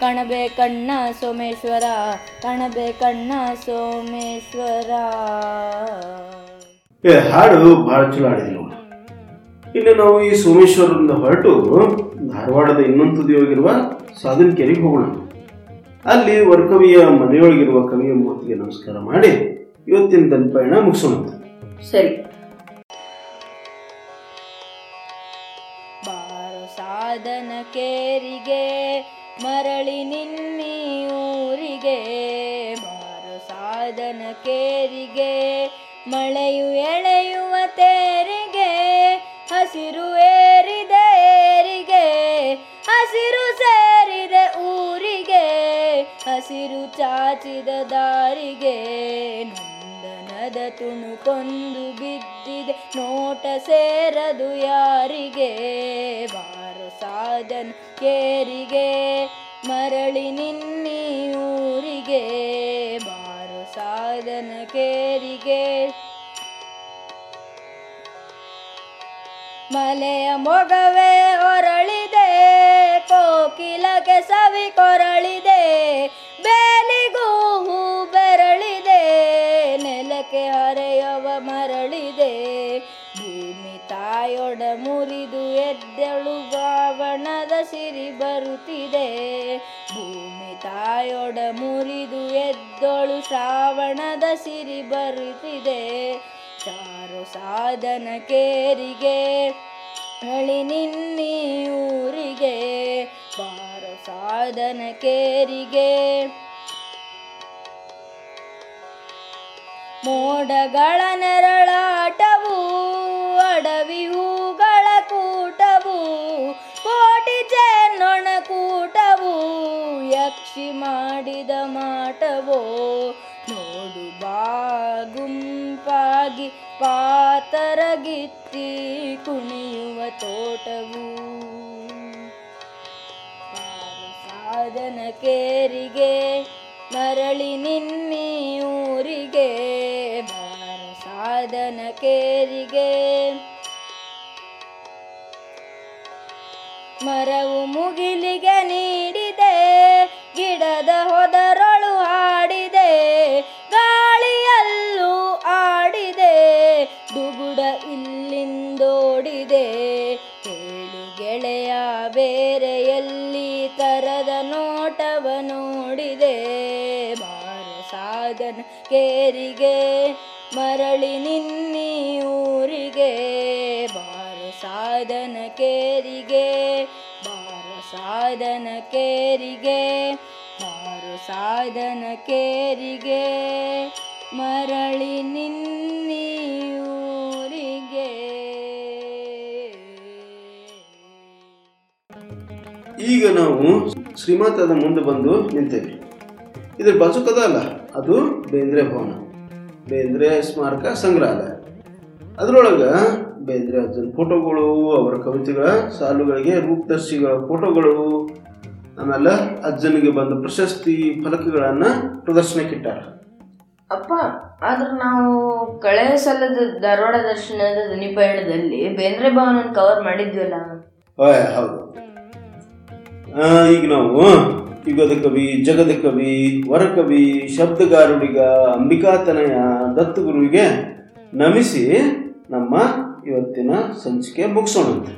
ಕಣಬೆ ಕಣ್ಣ ಸೋಮೇಶ್ವರ, ಕಣಬೆ ಕಣ್ಣ ಸೋಮೇಶ್ವರ. ಹಾಡು ಭಾಳ ಚಲೋ ಆಡಿದ್ವಿ ಇನ್ನು ನಾವು ಈ ಸೋಮೇಶ್ವರದಿಂದ ಹೊರಟು ಧಾರವಾಡದ ಇನ್ನೊಂದು ತುದಿಯೊಳಗಿರುವ ಸಾಧನಕೆರೆಗೆ ಹೋಗೋಣ. ಅಲ್ಲಿ ವರ್ಕವಿಯ ಮನೆಯೊಳಗಿರುವ ಕವಿಯ ಮೂರ್ತಿಗೆ ನಮಸ್ಕಾರ ಮಾಡಿ ಇವತ್ತಿನ ತನ್ನ ಪಯಣ ಮುಗಿಸೋಣ. ಸರಿ. ಬಾರೋ ಸಾಧನ ಕೇರಿಗೆ ಮರಳಿ ನಿನ್ನಿ ಊರಿಗೆ. ಬಾರ ಸಾಧನ ಕೇರಿಗೆ ಮಳೆಯು ಎಳೆಯುವ ಹಸಿರು ಚಾಚಿದ ದಾರಿಗೆ ನಂದನದ ತುಣುಕೊಂದು ಬಿದ್ದಿದೆ. ನೋಟ ಸೇರದು ಯಾರಿಗೆ? ಬಾರು ಸಾಧನ ಕೇರಿಗೆ. ಮರಳಿ ನಿನ್ನಿ ಊರಿಗೆ. ಬಾರು ಸಾಧನ ಕೇರಿಗೆ. ಮಲೆಯ ಮೊಗವೇ ಹೊರಳಿದೆ. ಕೋಕಿಲಕ್ಕೆ ಸವಿ ಕೊರಳಿದೆ. ಬೇಲಿಗೂ ಹೂ ಬೆರಳಿದೆ, ನೆಲಕ್ಕೆ ಹರೆಯವ ಮರಳಿದೆ. ಭೂಮಿ ತಾಯೊಡ ಮುರಿದು ಎದ್ದಳು ಬಾವಣದ ಸಿರಿ ಬರುತ್ತಿದೆ. ಭೂಮಿ ತಾಯೊಡ ಮುರಿದು ಎದ್ದಳು ಶ್ರಾವಣದ ಸಿರಿ ಬರುತ್ತಿದೆ. ಚಾರು ಸಾಧನ ಕೇರಿಗೆ ಹಳಿ ನಿನ್ನಿ ಊರಿಗೆ ಬಾರ ಸಾಧನ ಕೇರಿಗೆ ಮೋಡಗಳ ನೆರಳಾಟವು, ಅಡವಿ ಹೂಗಳ ಕೂಟವು, ಕೋಟಿ ಚೆನ್ನೊಣ ಕೂಟವು, ಯಕ್ಷಿ ಮಾಡಿದ ಮಾಟವೋ, ನೋಡು ಬಾಗುಂಪಾಗಿ ಪಾತರಗಿತ್ತಿ ಕುಣಿಯುವ ತೋಟವು. ಸಾಧನ ಕೇರಿಗೆ ಮರಳಿ ನಿನ್ನಿ ಊರಿಗೆ ಸಾಧನ ಕೇರಿಗೆ ಮರವು ಮುಗಿಲಿಗೆ ನೀಡಿದೆ ಗಿಡದ ಹೊದರೊಳು ಕೇರಿಗೆ ಮರಳಿ ನಿನ್ನಿ ಊರಿಗೆ, ಬಾರ ಸಾಧನ ಕೇರಿಗೆ, ಬಾರ ಸಾಧನ ಕೇರಿಗೆ, ಬಾರ ಸಾಧನ ಕೇರಿಗೆ ಮರಳಿ ನಿನ್ನಿ ಊರಿಗೆ. ಈಗ ನಾವು ಶ್ರೀಮಾತದ ಮುಂದೆ ಬಂದು ನಿಂತೇವೆ. ಇದ್ರ ಬಸುಕದ ಅಲ್ಲ? ಅದು ಬೇಂದ್ರೆ ಭವನ. ಬೇಂದ್ರೆ ಸ್ಮಾರಕ ಸಂಗ್ರಹಾಲಯ. ಅದರೊಳಗೆ ಬೇಂದ್ರೆ ಅಜ್ಜನ ಫೋಟೋಗಳು ಅವರ ಕವಿತೆಗಳ ಸಾಲುಗಳಿಗೆ ರೂಪದರ್ಶಿಗಳ ಫೋಟೋಗಳು ಆಮೇಲೆ ಅಜ್ಜನಿಗೆ ಬಂದ ಪ್ರಶಸ್ತಿ ಫಲಕಗಳನ್ನು ಪ್ರದರ್ಶನಕ್ಕಿಟ್ಟಾರ. ಅಪ್ಪ ಆದ್ರೆ ನಾವು ಕಳೆ ಸಲದ ಧಾರವಾಡ ದರ್ಶನದ ಧ್ವನಿ ಪಯಣದಲ್ಲಿ ಬೇಂದ್ರೆ ಭವನ ಕವರ್ ಮಾಡಿದ್ವಿ ಅಲ್ಲ ಹೌದು. ಈಗ ನಾವು ಯುಗದ ಕವಿ ಜಗದ ಕವಿ ವರಕವಿ ಶಬ್ದಗಾರುಡಿಗ ಅಂಬಿಕಾತನಯ ದತ್ತಗುರುವಿಗೆ ನಮಿಸಿ ನಮ್ಮ ಇವತ್ತಿನ ಸಂಚಿಕೆ ಮುಗಿಸೋಣಂತೆ.